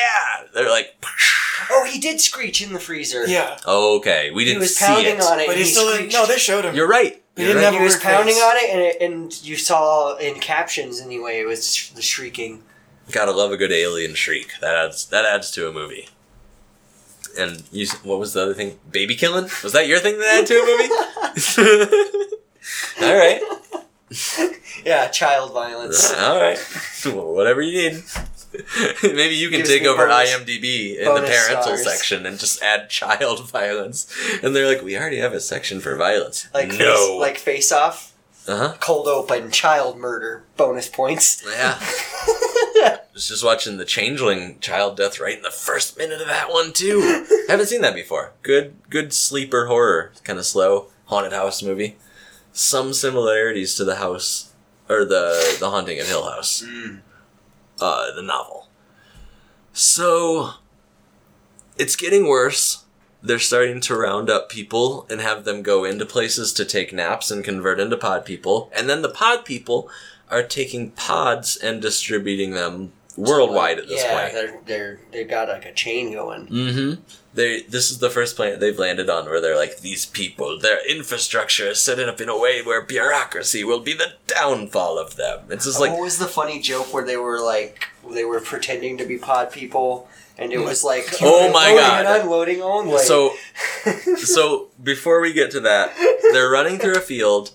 they're like, Oh, he did screech in the freezer. Yeah, okay, we didn't he was see pounding it. on it. but and he he still didn't. screeched. No, they showed him. You're right. He You're didn't right. have he a was weird pounding face. on it, and it, and you saw in captions anyway. It was sh- the shrieking. Gotta love a good alien shriek. That adds that adds to a movie. And you, what was the other thing? Baby killing? Was that your thing that added to a movie? *laughs* *laughs* All right, *laughs* Yeah, child violence. all right. Well, whatever you need. *laughs* Maybe you can Gives take over bonus- IMDb in the parental stars. section and just add child *laughs* violence. And they're like, we already have a section for violence. Like no. face, like face off, uh huh. cold open, child murder, bonus points. Yeah. I was just watching the Changeling child death right in the first minute of that one too. Haven't seen that before. Good, good sleeper horror, kind of slow haunted house movie. Some similarities to the house or the the Haunting of Hill House, Mm. uh, the novel. So it's getting worse. They're starting to round up people and have them go into places to take naps and convert into pod people, and then the pod people are taking pods and distributing them worldwide at this yeah, point. they're they're they got like a chain going. Mm-hmm. They this is the first planet they've landed on where they're like these people, their infrastructure is set up in a way where bureaucracy will be the downfall of them. It's just like what was the funny joke where they were like they were pretending to be pod people, and it was like Oh my loading God. and unloading only. so *laughs* so before we get to that, they're running through a field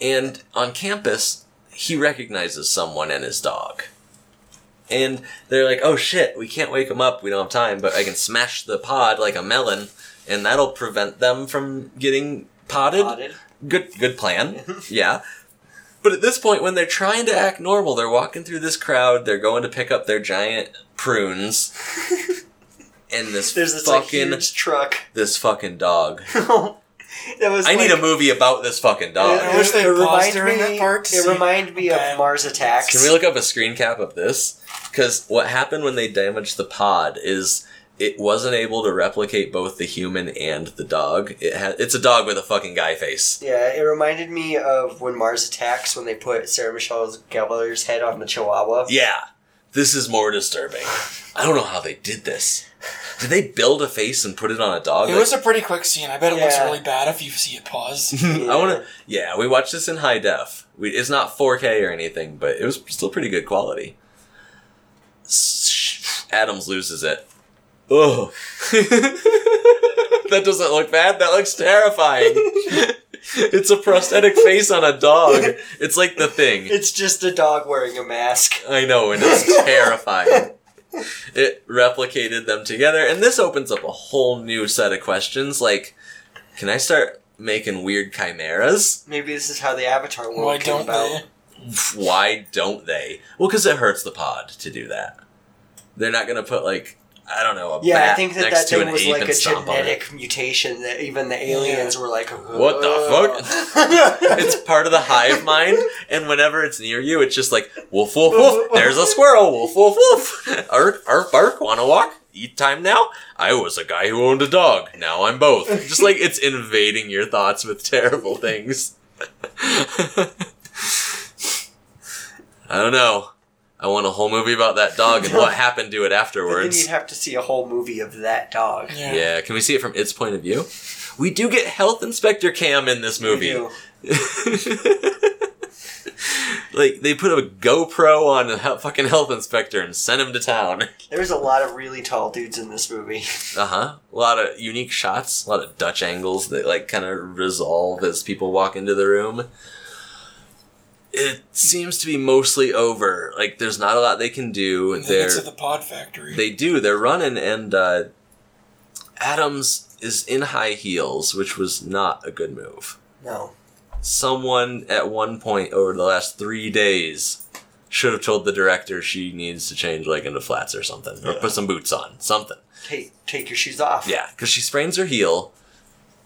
and on campus he recognizes someone and his dog. And they're like, "Oh shit, we can't wake them up. We don't have time, but I can smash the pod like a melon and that'll prevent them from getting potted." Potted. good good plan *laughs* yeah but at this point when they're trying to act normal they're walking through this crowd they're going to pick up their giant prunes *laughs* and this There's this like fucking huge truck. *laughs* this fucking dog that was. i need a movie about this fucking dog I wish they it paused during me, that part It see- reminded me Okay. of Mars Attacks. can we look up a screen cap of this because what happened when they damaged the pod is it wasn't able to replicate both the human and the dog it had it's a dog with a fucking guy face Yeah, it reminded me of when Mars Attacks when they put Sarah Michelle Gellar's head on the Chihuahua. Yeah, this is more disturbing. I don't know how they did this. Did they build a face and put it on a dog? It was a pretty quick scene. I bet it looks really bad if you see it pause. *laughs* I want to. Yeah, we watched this in high def. We, it's not 4K or anything, but it was still pretty good quality. S- Adams loses it. Ugh. *laughs* that doesn't look bad. That looks terrifying. *laughs* it's a prosthetic face on a dog. It's like the thing. It's just a dog wearing a mask. I know, and it's *laughs* terrifying. It replicated them together, and this opens up a whole new set of questions. Like, can I start making weird chimeras? Maybe this is how the Avatar world Why came don't about. they? Why don't they? Well, because it hurts the pod to do that. They're not gonna put like I don't know a Yeah, I think that next that to thing an was like a stomp on it. genetic mutation that even the aliens were like, What the fuck? *laughs* It's part of the hive mind, and whenever it's near you, it's just like woof woof woof. *laughs* There's a squirrel. Woof woof woof. Arf arf bark. Want to walk? Eat time now. I was a guy who owned a dog. Now I'm both. Just like it's invading your thoughts with terrible things. *laughs* I don't know. I want a whole movie about that dog and what *laughs* happened to it But then afterwards. you'd have to see a whole movie of that dog. Yeah. Yeah, can we see it from its point of view? We do get Health Inspector Cam in this movie. We do. *laughs* like they put a GoPro on a he- fucking health inspector and sent him to town. *laughs* There's a lot of really tall dudes in this movie. Uh huh. A lot of unique shots, a lot of Dutch angles that like kind of resolve as people walk into the room. It seems to be mostly over. Like there's not a lot they can do. And They're it's at the pod factory. they do. They're running, and uh, Adams is in high heels, which was not a good move. No. Someone at one point over the last three days should have told the director she needs to change like into flats or something, or put some boots on, something. Take take your shoes off. Yeah, because she sprains her heel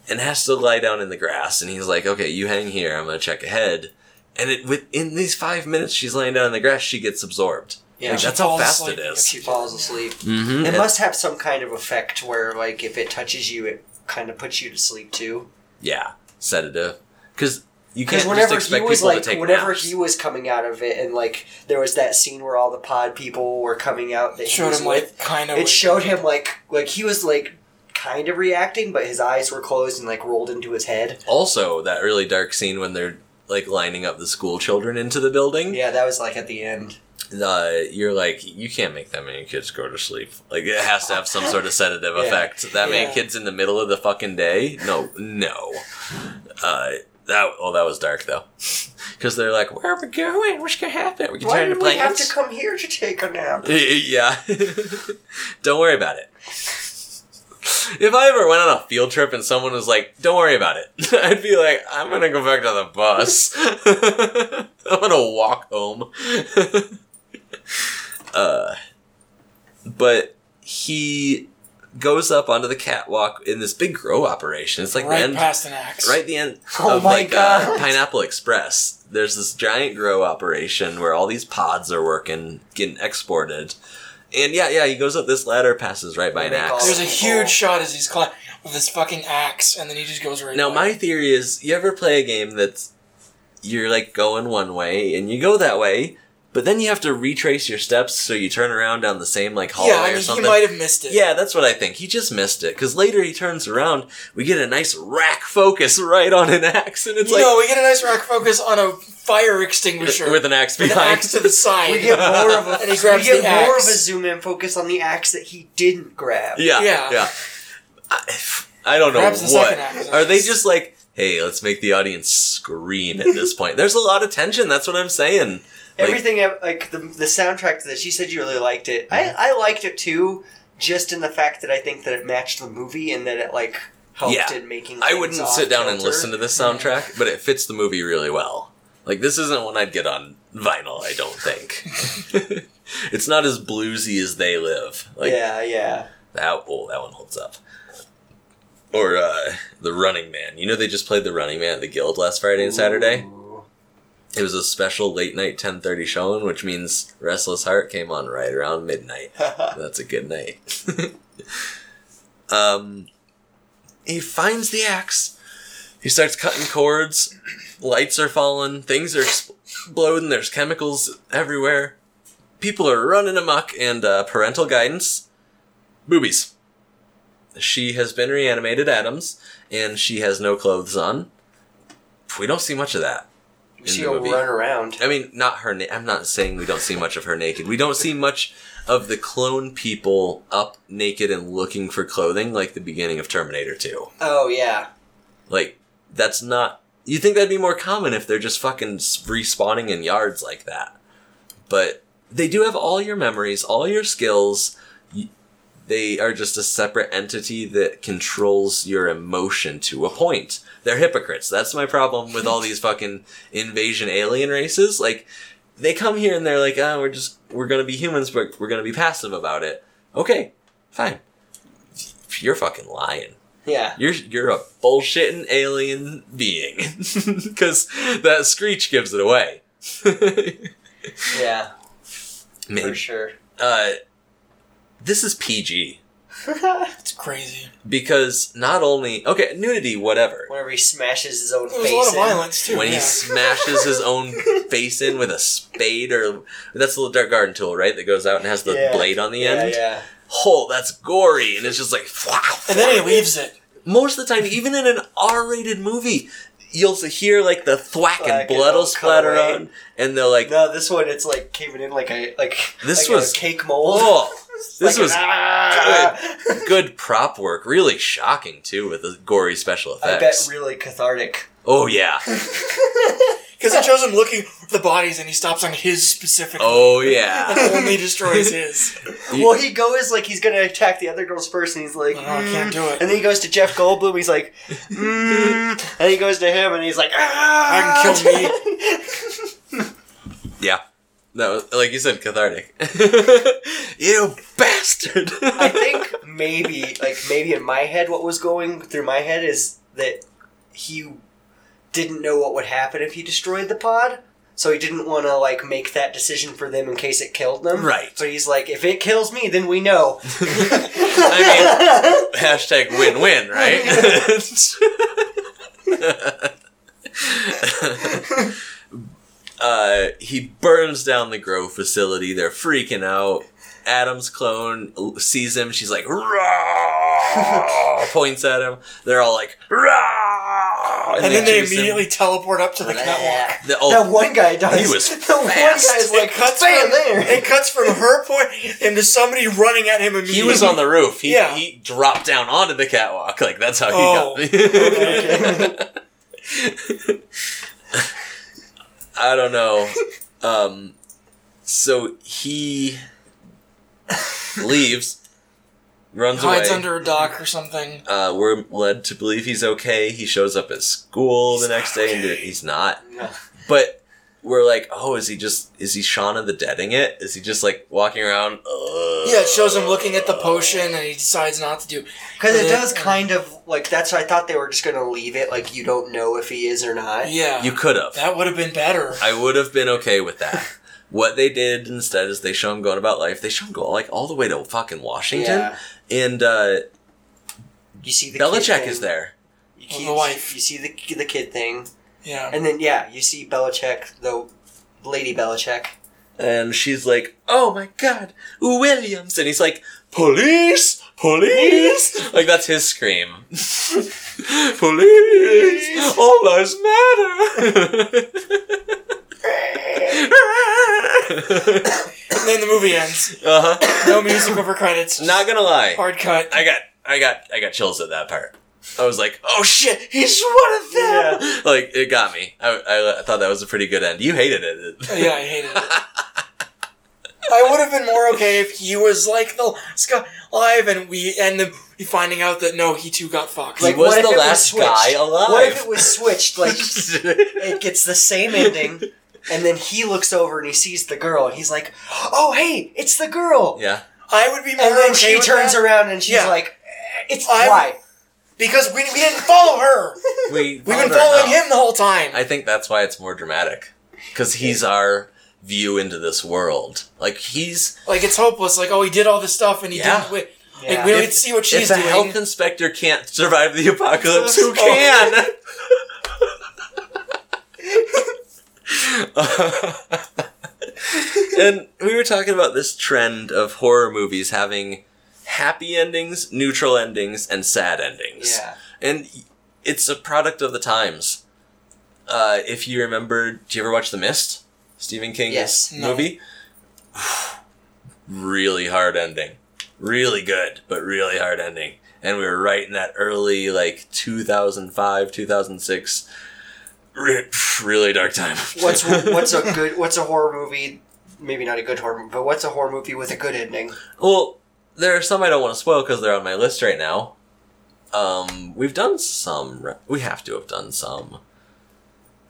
and has to lie down in the grass. And he's like, "Okay, you hang here. I'm gonna check ahead." And it within these five minutes, she's laying down in the grass. She gets absorbed. Yeah. Like, that's how fast asleep it and is. gets- She falls asleep. Mm-hmm. It must have some kind of effect where, like, if it touches you, it kind of puts you to sleep too. yeah, sedative. Because you can't Because just whenever expect he was people like, to take whenever naps. he was coming out of it, and like there was that scene where all the pod people were coming out that he Showed was him with. like kind of. it showed him like like he was like kind of reacting, but his eyes were closed and like rolled into his head. also, that really dark scene when they're like lining up the school children into the building. Yeah, that was like at the end. uh, you're like, you can't make that many kids go to sleep. Like, it has to have some sort of sedative *laughs* Yeah. effect. That many kids in the middle of the fucking day? No, no. Uh, that oh, that was dark though, *laughs* because they're like, where are we going? What's gonna happen? We can Why did we have to come here to take a nap? *laughs* yeah. Don't worry about it. *laughs* If I ever went on a field trip and someone was like, "Don't worry about it," *laughs* I'd be like, "I'm gonna go back to the bus. *laughs* I'm gonna walk home." uh, but he goes up onto the catwalk in this big grow operation. It's like right the end, past an axe. right the end Oh of my like God. Uh, Pineapple Express. There's this giant grow operation where all these pods are working, getting exported. And yeah, yeah, he goes up this ladder, passes right by an axe. There's a huge shot as he's climbing with this fucking axe, and then he just goes right. Now, by. my theory is, you ever play a game that's you're like going one way and you go that way, but then you have to retrace your steps so you turn around down the same like hallway yeah, I or mean, something. he might have missed it. Yeah, that's what I think. He just missed it because later he turns around, we get a nice rack focus right on an axe, and it's you like know, we get a nice rack focus on a fire extinguisher with an axe with behind. an axe to the side. We get more of a *laughs* and he grabs we get the more of a zoom in focus on the axe that he didn't grab. Yeah, yeah. Yeah. I, I don't know Grabs what. second axe. Are they just like, hey, let's make the audience scream at this point? There's a lot of tension. That's what I'm saying. Everything like the the soundtrack to this. You said you really liked it. Mm-hmm. I I liked it too, just in the fact that I think that it matched the movie and that it like helped Yeah. in making. I things wouldn't off sit down and kilter. listen to this soundtrack, but it fits the movie really well. Like this isn't one I'd get on vinyl. I don't think. *laughs* it's not as bluesy as They Live. Like yeah, yeah. that. Oh, that one holds up. Or uh, the Running Man. You know they just played the Running Man at the Guild last Friday and Saturday. It was a special late night ten thirty showing, which means Restless Heart came on right around midnight. *laughs* That's a good night. *laughs* um, he finds the axe. He starts cutting cords. Lights are falling. Things are exploding. There's chemicals everywhere. People are running amok, and uh, parental guidance. Boobies. She has been reanimated, Adams, and she has no clothes on. We don't see much of that. In the She'll run around. I mean, not her. Na- I'm not saying we don't see much of her naked. We don't see much of the clone people up naked and looking for clothing like the beginning of Terminator 2. Oh yeah. Like that's not. You think that'd be more common if they're just fucking respawning in yards like that. But they do have all your memories, all your skills. They are just a separate entity that controls your emotion to a point. They're hypocrites. That's my problem with all these fucking invasion alien races. Like, they come here and they're like, oh, we're just, we're gonna be humans, but we're gonna be passive about it. Okay, fine. You're fucking lying. Yeah. You're you're a bullshitting alien being *laughs* because that screech gives it away. *laughs* Yeah. *laughs* For sure. Uh, this is PG *laughs* It's crazy. because not only okay nudity whatever Whenever he smashes his own There's face. a lot of in. violence too. when he smashes his own *laughs* face in with a spade or that's the little dark garden tool right that goes out and has the Yeah. blade on the Yeah, end. yeah. Oh, that's gory and it's just like and then he leaves it. most of the time, even in an R-rated movie, you'll hear like the thwack and Like, blood will splatter away. on, and they're like, No, this one it's like caving in like a like This like was- a cake mold. "Oh, this Like was an, ah! good prop work, really shocking too with the gory special effects. I bet really cathartic. oh yeah, *laughs* Because it shows him looking for the bodies and he stops on his specific oh yeah. *laughs* and yeah. only destroys *laughs* his. well, he goes like he's gonna attack the other girls first, and he's like, Oh, I can't "Mm." do it. And then he goes to Jeff Goldblum. He's like, mm. and he goes to him, and he's like, ah! I can kill me. Yeah, That was like you said, cathartic. *laughs* you bastard. I *laughs* think maybe, like maybe in my head, what was going through my head is that he didn't know what would happen if he destroyed the pod. So he didn't want to like make that decision for them in case it killed them. Right. So he's like, if it kills me, then we know. *laughs* I mean, hashtag win-win, right? Uh, he burns down the grow facility. They're freaking out. Adam's clone sees him. She's like, "Rah!" *laughs* points at him. They're all like, "Rah!" And, then they chase him. immediately teleport up to the catwalk. The- oh, that one guy does. he was *laughs* the one fast. guy's It like, cuts from there. It cuts from her *laughs* point into somebody running at him immediately. he was on the roof. He, Yeah. he dropped down onto the catwalk. Like that's how he Oh, got me. I don't know. *laughs* Um, so he leaves, runs hides away. under a dock or something. uh, we're led to believe he's okay. He shows up at school the next day and he's not. No. But we're like, oh, is he just is he Shaun of the Deading it? Is he just like walking around? Uh, Yeah, it shows him looking at the potion and he decides not to do. Because it But does kind of like that's. I thought they were just gonna leave it like you don't know if he is or not. Yeah, You could have. that would have been better. I would have been okay with that. *laughs* what they did instead is they show him going about life. They show him go like all the way to fucking Washington, Yeah. and uh, You see the kid Bellicec thing. is there. You, keep- the wife. You see the the kid thing, Yeah, and then yeah, you see Bellicec, the lady Bellicec. And she's like, "Oh my God, Williams!" And he's like, "Police, police!" like that's his scream. *laughs* police, all lives matter. *laughs* and then the movie ends. uh huh. No music over credits. Not gonna lie, hard cut. I got, I got, I got chills at that part. I was like, "Oh shit, he's one of them!" Like it got me. I, I, I thought that was a pretty good end. You hated it. yeah, I hated it. *laughs* I would have been more okay if he was like the last guy alive, and we end the finding out that no, he too got fucked. He was what if the it last switched? guy alive. What if it was switched? Like *laughs* it gets the same ending, and then he looks over and he sees the girl, and he's like, "Oh, hey, it's the girl." yeah. I would be more And then okay she with turns that around and she's Yeah. like, "Eh, "It's I- why." Because we, we didn't follow her. *laughs* We We've been following him the whole time. I think that's why it's more dramatic. Because he's our view into this world. Like, he's. like it's hopeless. Like oh, he did all this stuff and he Yeah. didn't. Wait. Yeah. Like we don't If- get to see what she's if a doing. health inspector can't survive the apocalypse, who *laughs* Oh. can? *laughs* and we were talking about this trend of horror movies having happy endings, neutral endings, and sad endings. Yeah. And it's a product of the times. Uh, if you remember, do you ever watch The Mist? Stephen King's Yes. No. movie? *sighs* really hard ending. Really good, but really hard ending. And we were right in that early, like, 2005, 2006, *sighs* really dark time. *laughs* What's what's a good what's a horror movie? Maybe not a good horror movie, but what's a horror movie with a good ending? Well, there are some I don't want to spoil because they're on my list right now. Um, we've done some. re- We have to have done some.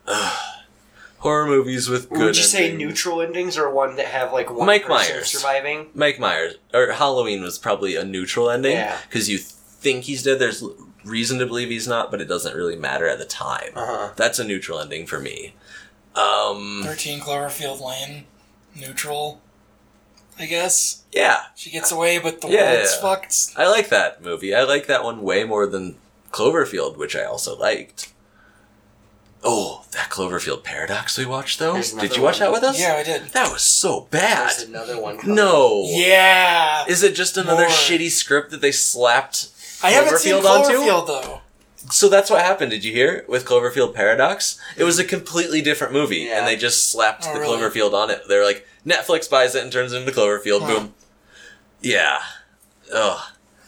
Ugh. *sighs* horror movies with good. Would you say neutral endings or one that have like one Mike person Myers. surviving? Mike Myers or Halloween was probably a neutral ending Yeah. because you think he's dead. There's reason to believe he's not, but it doesn't really matter at the time. Uh huh. That's a neutral ending for me. Um, Thirteen Cloverfield Lane, neutral. I guess yeah, she gets away, but the Yeah, world's yeah. fucked. I like that movie. I like that one way more than Cloverfield, which I also liked. Oh, that Cloverfield Paradox we watched though. Did you watch one. that with us? Yeah, I did. That was so bad. There's another one. coming. No. Yeah, Is it just another More. shitty script that they slapped I haven't seen Cloverfield onto? Though. So that's what happened. Did you hear with Cloverfield Paradox? It was a completely different movie, Yeah. and they just slapped Oh, the really? Cloverfield on it. They're like, Netflix buys it and turns it into Cloverfield. Huh. Boom. Yeah. Ugh.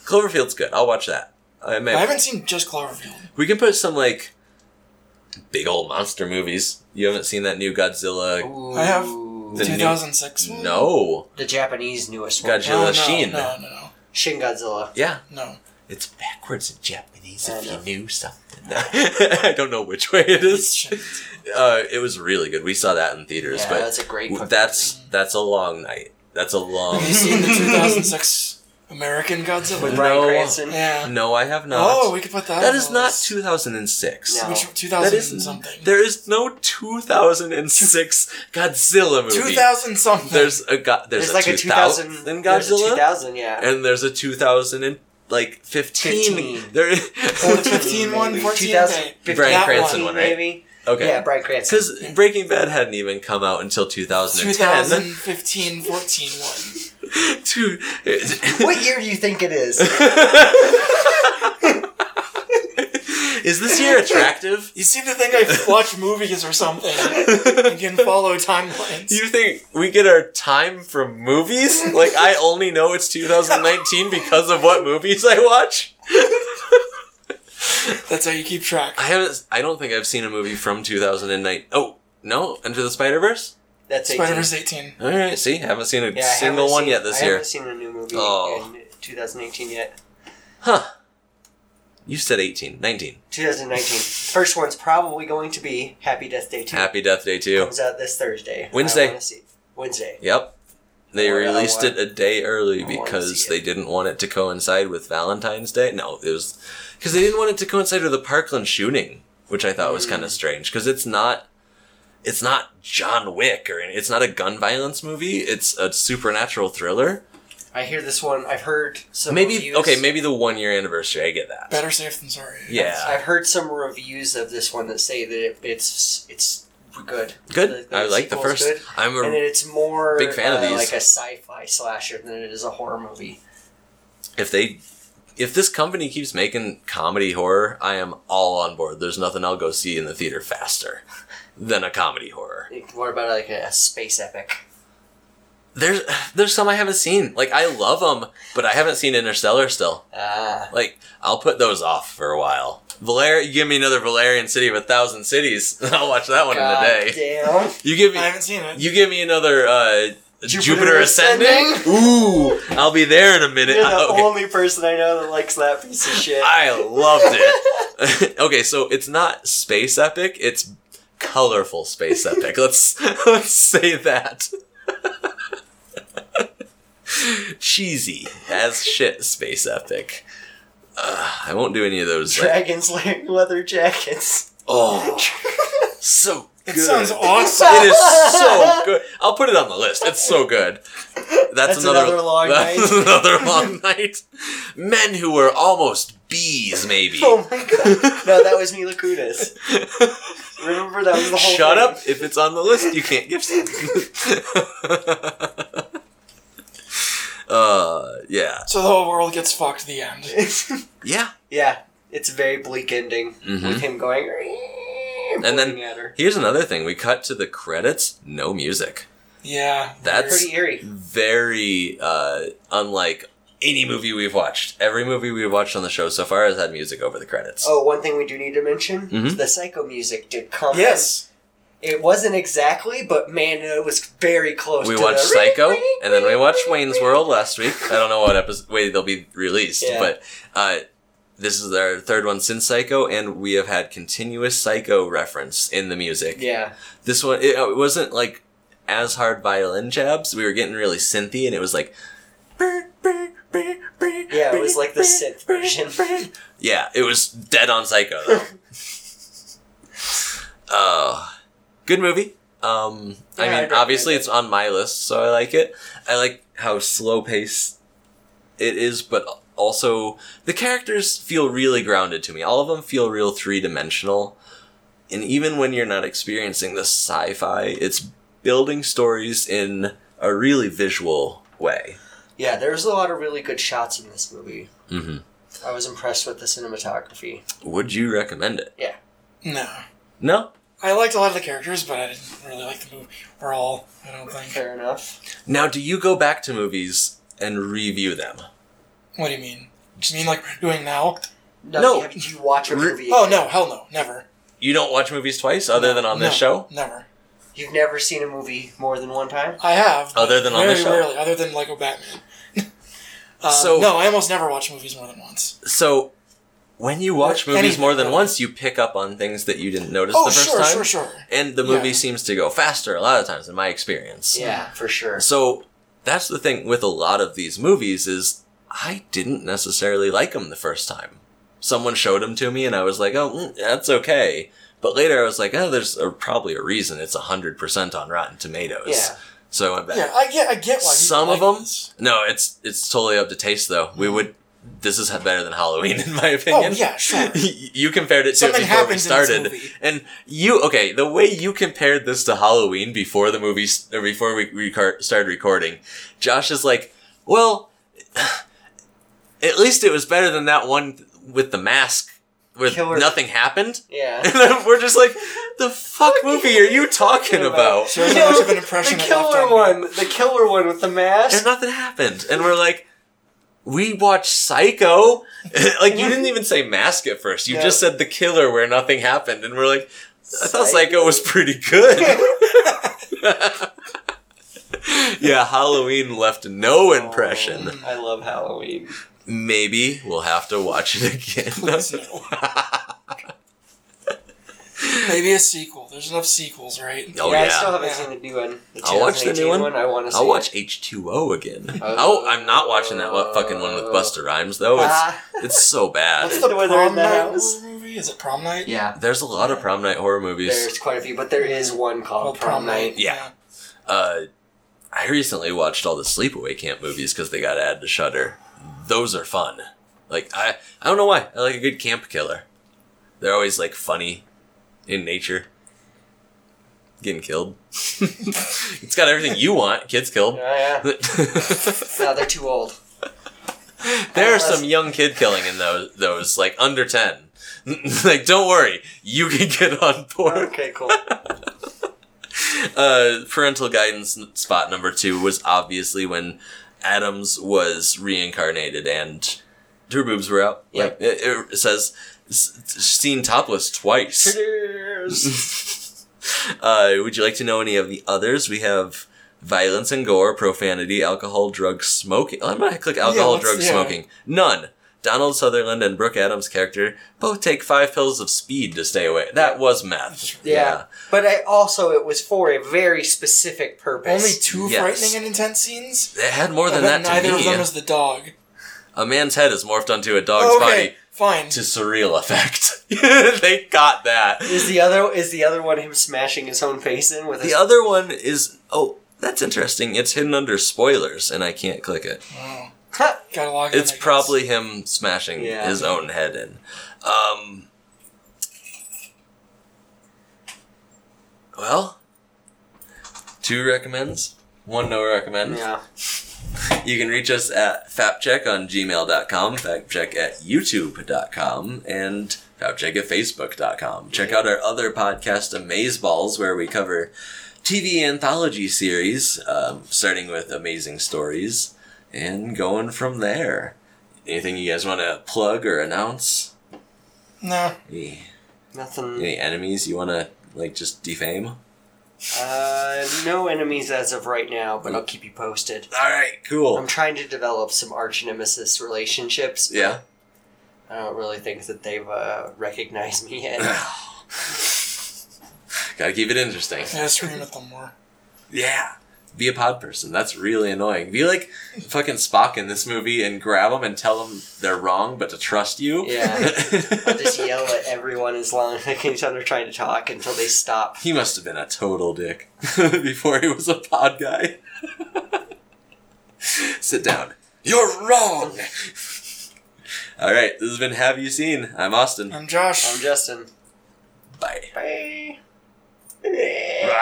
Cloverfield's good. I'll watch that. I may, I haven't seen just Cloverfield. we can put some like big old monster movies. You haven't seen that new Godzilla? Ooh. I have. The 2006 one? No. the Japanese newest one. Godzilla Oh, no, Shin. No, no, no, Shin Godzilla. Yeah. no. It's backwards in Japanese I if you knew something. *laughs* I don't know which way it It is. Shouldn't. Uh, it was really good. We saw that in theaters, Yeah, but that's a great. fucking that's that's a long night. That's a long. Have you seen the *laughs* 2006 American Godzilla? movie. with No. Cranston. yeah. No, I have not. Oh, we could put that. that on is not 2006. No. Which That 2000 is something. There is no 2006 Godzilla movie. 2000 something. There's a go- there's, There's like a 2000 2000. in There's a Godzilla, 2000, yeah. and there's a 2000 and like 15. 15. There. Oh, the 15 one, maybe. 14 2015, Brian that Cranston one. one, right? maybe. Okay. Yeah, Bryan Cranston. Because Breaking Bad hadn't even come out until 2010. 2015 14 one. *laughs* Dude, uh, what year do you think it is? *laughs* is this year attractive? You seem to think I watch movies or something and can follow timelines. You think we get our time from movies? Like I only know it's 2019 because of what movies I watch. *laughs* *laughs* That's how you keep track. I haven't. I don't think I've seen a movie from 2009. Oh no, Into the Spider Verse. That's 18. Spider Verse 18. All right, see, haven't seen a Yeah, single one seen- yet this I year. I haven't seen a new movie Oh. in 2018 yet. Huh? You said 18, 19. 2019. First one's probably going to be Happy Death Day 2. Happy Death Day 2. Comes out this Thursday. Wednesday. I see- Wednesday. Yep. They Oh, released it a day early because they didn't want it to coincide with Valentine's Day. No, it was because they didn't want it to coincide with the Parkland shooting, which I thought was Mm. kind of strange because it's not it's not John Wick or it's not a gun violence movie. It's a supernatural thriller. I hear this one. I've heard some maybe reviews. okay, maybe the one year anniversary. I get that. Better safe than sorry. Yeah, I've heard some reviews of this one that say that it, it's it's good. good. The- I like the first. good. I'm and a, it's more big fan of uh, these. like a sci-fi slasher than it is a horror movie. if they if this company keeps making comedy horror, I am all on board. There's nothing I'll go see in the theater faster than a comedy horror. What about like a space epic? There's there's some I haven't seen. Like I love them, but I haven't seen Interstellar still. Ah, Like I'll put those off for a while. Valer, you give me another Valerian City of a Thousand Cities, *laughs* I'll watch that one God in a day. damn. You give me I haven't seen it. you give me another uh, Jupiter Jupiter, Ascending. Ascending? Ooh, I'll be there in a minute. You're the I- *laughs* okay. only person I know that likes that piece of shit. I loved it. *laughs* okay, so it's not space epic; it's colorful space epic. Let's let's say that. Cheesy as shit space epic. Uh, I won't do any of those. like- Dragons wearing leather jackets. oh, *laughs* so It sounds awesome. It is so good. I'll put it on the list. It's so good. That's, That's another, another long *laughs* that's night. another long night. Men who were almost bees, maybe. Oh my god. No, that was Mila Kunis. Remember that was the whole Shut thing. up! If it's on the list, you can't give. *laughs* uh, yeah, So the whole world gets fucked. The end. *laughs* yeah. yeah, it's a very bleak ending Mhm. with him going And then- pointing at her. Here's another thing: we cut to the credits, no music. Yeah. That's Pretty eerie. very uh, unlike any movie we've watched. Every movie we've watched on the show so far has had music over the credits. Oh, one thing we do need to mention: Mhm. the psycho music did come. Yes. It wasn't exactly, but man, it was very close. we watched Psycho, ring, ring, and then we watched ring, Wayne's. World last week. I don't know what episode way they'll be released, Yeah. but uh, this is our third one since Psycho, and we have had continuous Psycho reference in the music. Yeah, This one, it, it wasn't like as hard violin jabs. We were getting really synthy, and it was like. Yeah, it was like the synth version. *laughs* Yeah, it was dead on Psycho though. *laughs* uh, good movie. Um, Yeah, I mean, recommend obviously it's on my list, so I like it. I like how slow paced it is, but also the characters feel really grounded to me. All of them feel real three dimensional, and even when you're not experiencing the sci-fi, it's building stories in a really visual way. yeah. There's a lot of really good shots in this movie. hmm I was impressed with the cinematography. Would you recommend it? Yeah. No. No. I liked a lot of the characters, but I didn't really like the movie. We're all, I don't think. Fair enough. Now, do you go back to movies and review them? What do you mean? Do You mean like we're doing now? No, No. have you watch a Re- movie? Oh again? no, hell no, never. You don't watch movies twice, other No, than on this no, show. Never. You've never seen a movie more than one time? I have. Other than on very this show? rarely, other than Lego Batman. *laughs* um, So- no, I almost never watch movies more than once. So, when you watch movies anything, more than really. once, you pick up on things that you didn't notice Oh, the first sure, time. sure, sure. And the movie Yeah. seems to go faster a lot of times, in my experience. Yeah, for sure. So that's the thing with a lot of these movies is I didn't necessarily like them the first time. Someone showed them to me, and I was like, "Oh, mm, that's okay." But later, I was like, "Oh, there's a, probably a reason it's hundred percent on Rotten Tomatoes." Yeah. So I went back. Yeah, I get, I get why. Some of them, this. no, it's it's totally up to taste though. We would. This is better than Halloween *laughs* in my opinion. Oh opinion. yeah, sure. *laughs* you compared it to Something it before we happens in this started, movie. and you okay. The way you compared this to Halloween before the movie or before we recar- started recording, Josh is like, "Well, *sighs* at least it was better than that one with the mask where Killer- nothing happened." *laughs* Yeah. And then we're just like, "The fuck movie are you talking talking about?" Shows how much of an impression the it left killer one, the killer one with the mask. and nothing happened. And we're like, we watched Psycho. *laughs* like you didn't even say mask at first. You just said the killer where nothing happened, and we're like, I thought Psycho. Psycho was pretty good. *laughs* yeah, Halloween left no oh, impression. Oh, I love Halloween. Maybe we'll have to watch it again. *laughs* Please no. Maybe a sequel. There's enough sequels, right? Oh yeah, yeah, I still haven't Yeah. seen the new one. The I'll watch the new 2018 one. I want to see. I'll watch H two O again. Oh. oh, I'm not watching that what fucking one with Busta Rhymes though. It's Ah. it's so bad. What's the- Where they're in Prom the Night house. horror movie? Is it Prom Night? Yeah, There's a lot of prom night horror movies. there's quite a few, but there is one called Oh, Prom Night. Yeah. Uh, I recently watched all the Sleepaway Camp movies because they got added to Shudder. Those are fun. Like I, I don't know why. I like a good camp killer. They're always like funny, in nature. Getting killed. *laughs* it's got everything you want. Kids killed. Yeah, *laughs* yeah. No, they're too old. There are some young kid killing in those. Those like under ten. *laughs* like don't worry, you can get on board. Okay, cool. uh, parental guidance spot number two was obviously when Adams was reincarnated and her boobs were out. Yep. Like it, it says, seen topless twice. Critters. *laughs* uh, would you like to know any of the others? We have violence and gore, profanity, alcohol, drugs, smoking. I'm gonna click alcohol, let's- drugs, yeah. smoking. None. Donald Sutherland and Brooke Adams' character both take five pills of speed to stay away. That was meth. Yeah. But I also, it was for a very specific purpose. Only two Yes. frightening and intense scenes. It had more I than bet that to neither me. of them is the dog. A man's head is morphed onto a dog's Oh, okay, body fine. to surreal effect. *laughs* they got that. Is the other is the other one him smashing his own face in with his The other one is oh, that's interesting. It's hidden under spoilers, and I can't click it. Gotta log in. It's guess. probably him smashing Yeah. his own head in. Um. Well, two recommends, one no recommend. Yeah. *laughs* You can reach us at fapcheck on gmail.com, factcheck at youtube.com, and factcheck at facebook.com. Check out our other podcast, Amazeballs, where we cover TV anthology series, um, starting with Amazing Stories, and going from there. Anything you guys want to plug or announce? No. Any, Nothing. any enemies you want to, like, just defame? Uh, no enemies as of right now, but I'll keep you posted. Alright, cool. I'm trying to develop some arch nemesis relationships. but yeah? I don't really think that they've uh, recognized me yet. *laughs* Gotta keep it interesting. I gotta scream at them more. Yeah be a pod person. That's really annoying. Be like fucking Spock in this movie and grab them and tell them they're wrong, but to trust you. Yeah. *laughs* or just yell at everyone as long as anytime they're trying to talk until they stop. He must have been a total dick *laughs* before he was a pod guy. *laughs* Sit down. You're wrong! All right, this has been Have You Seen? I'm Austin. I'm Josh. I'm Justin. Bye. Bye. Bye.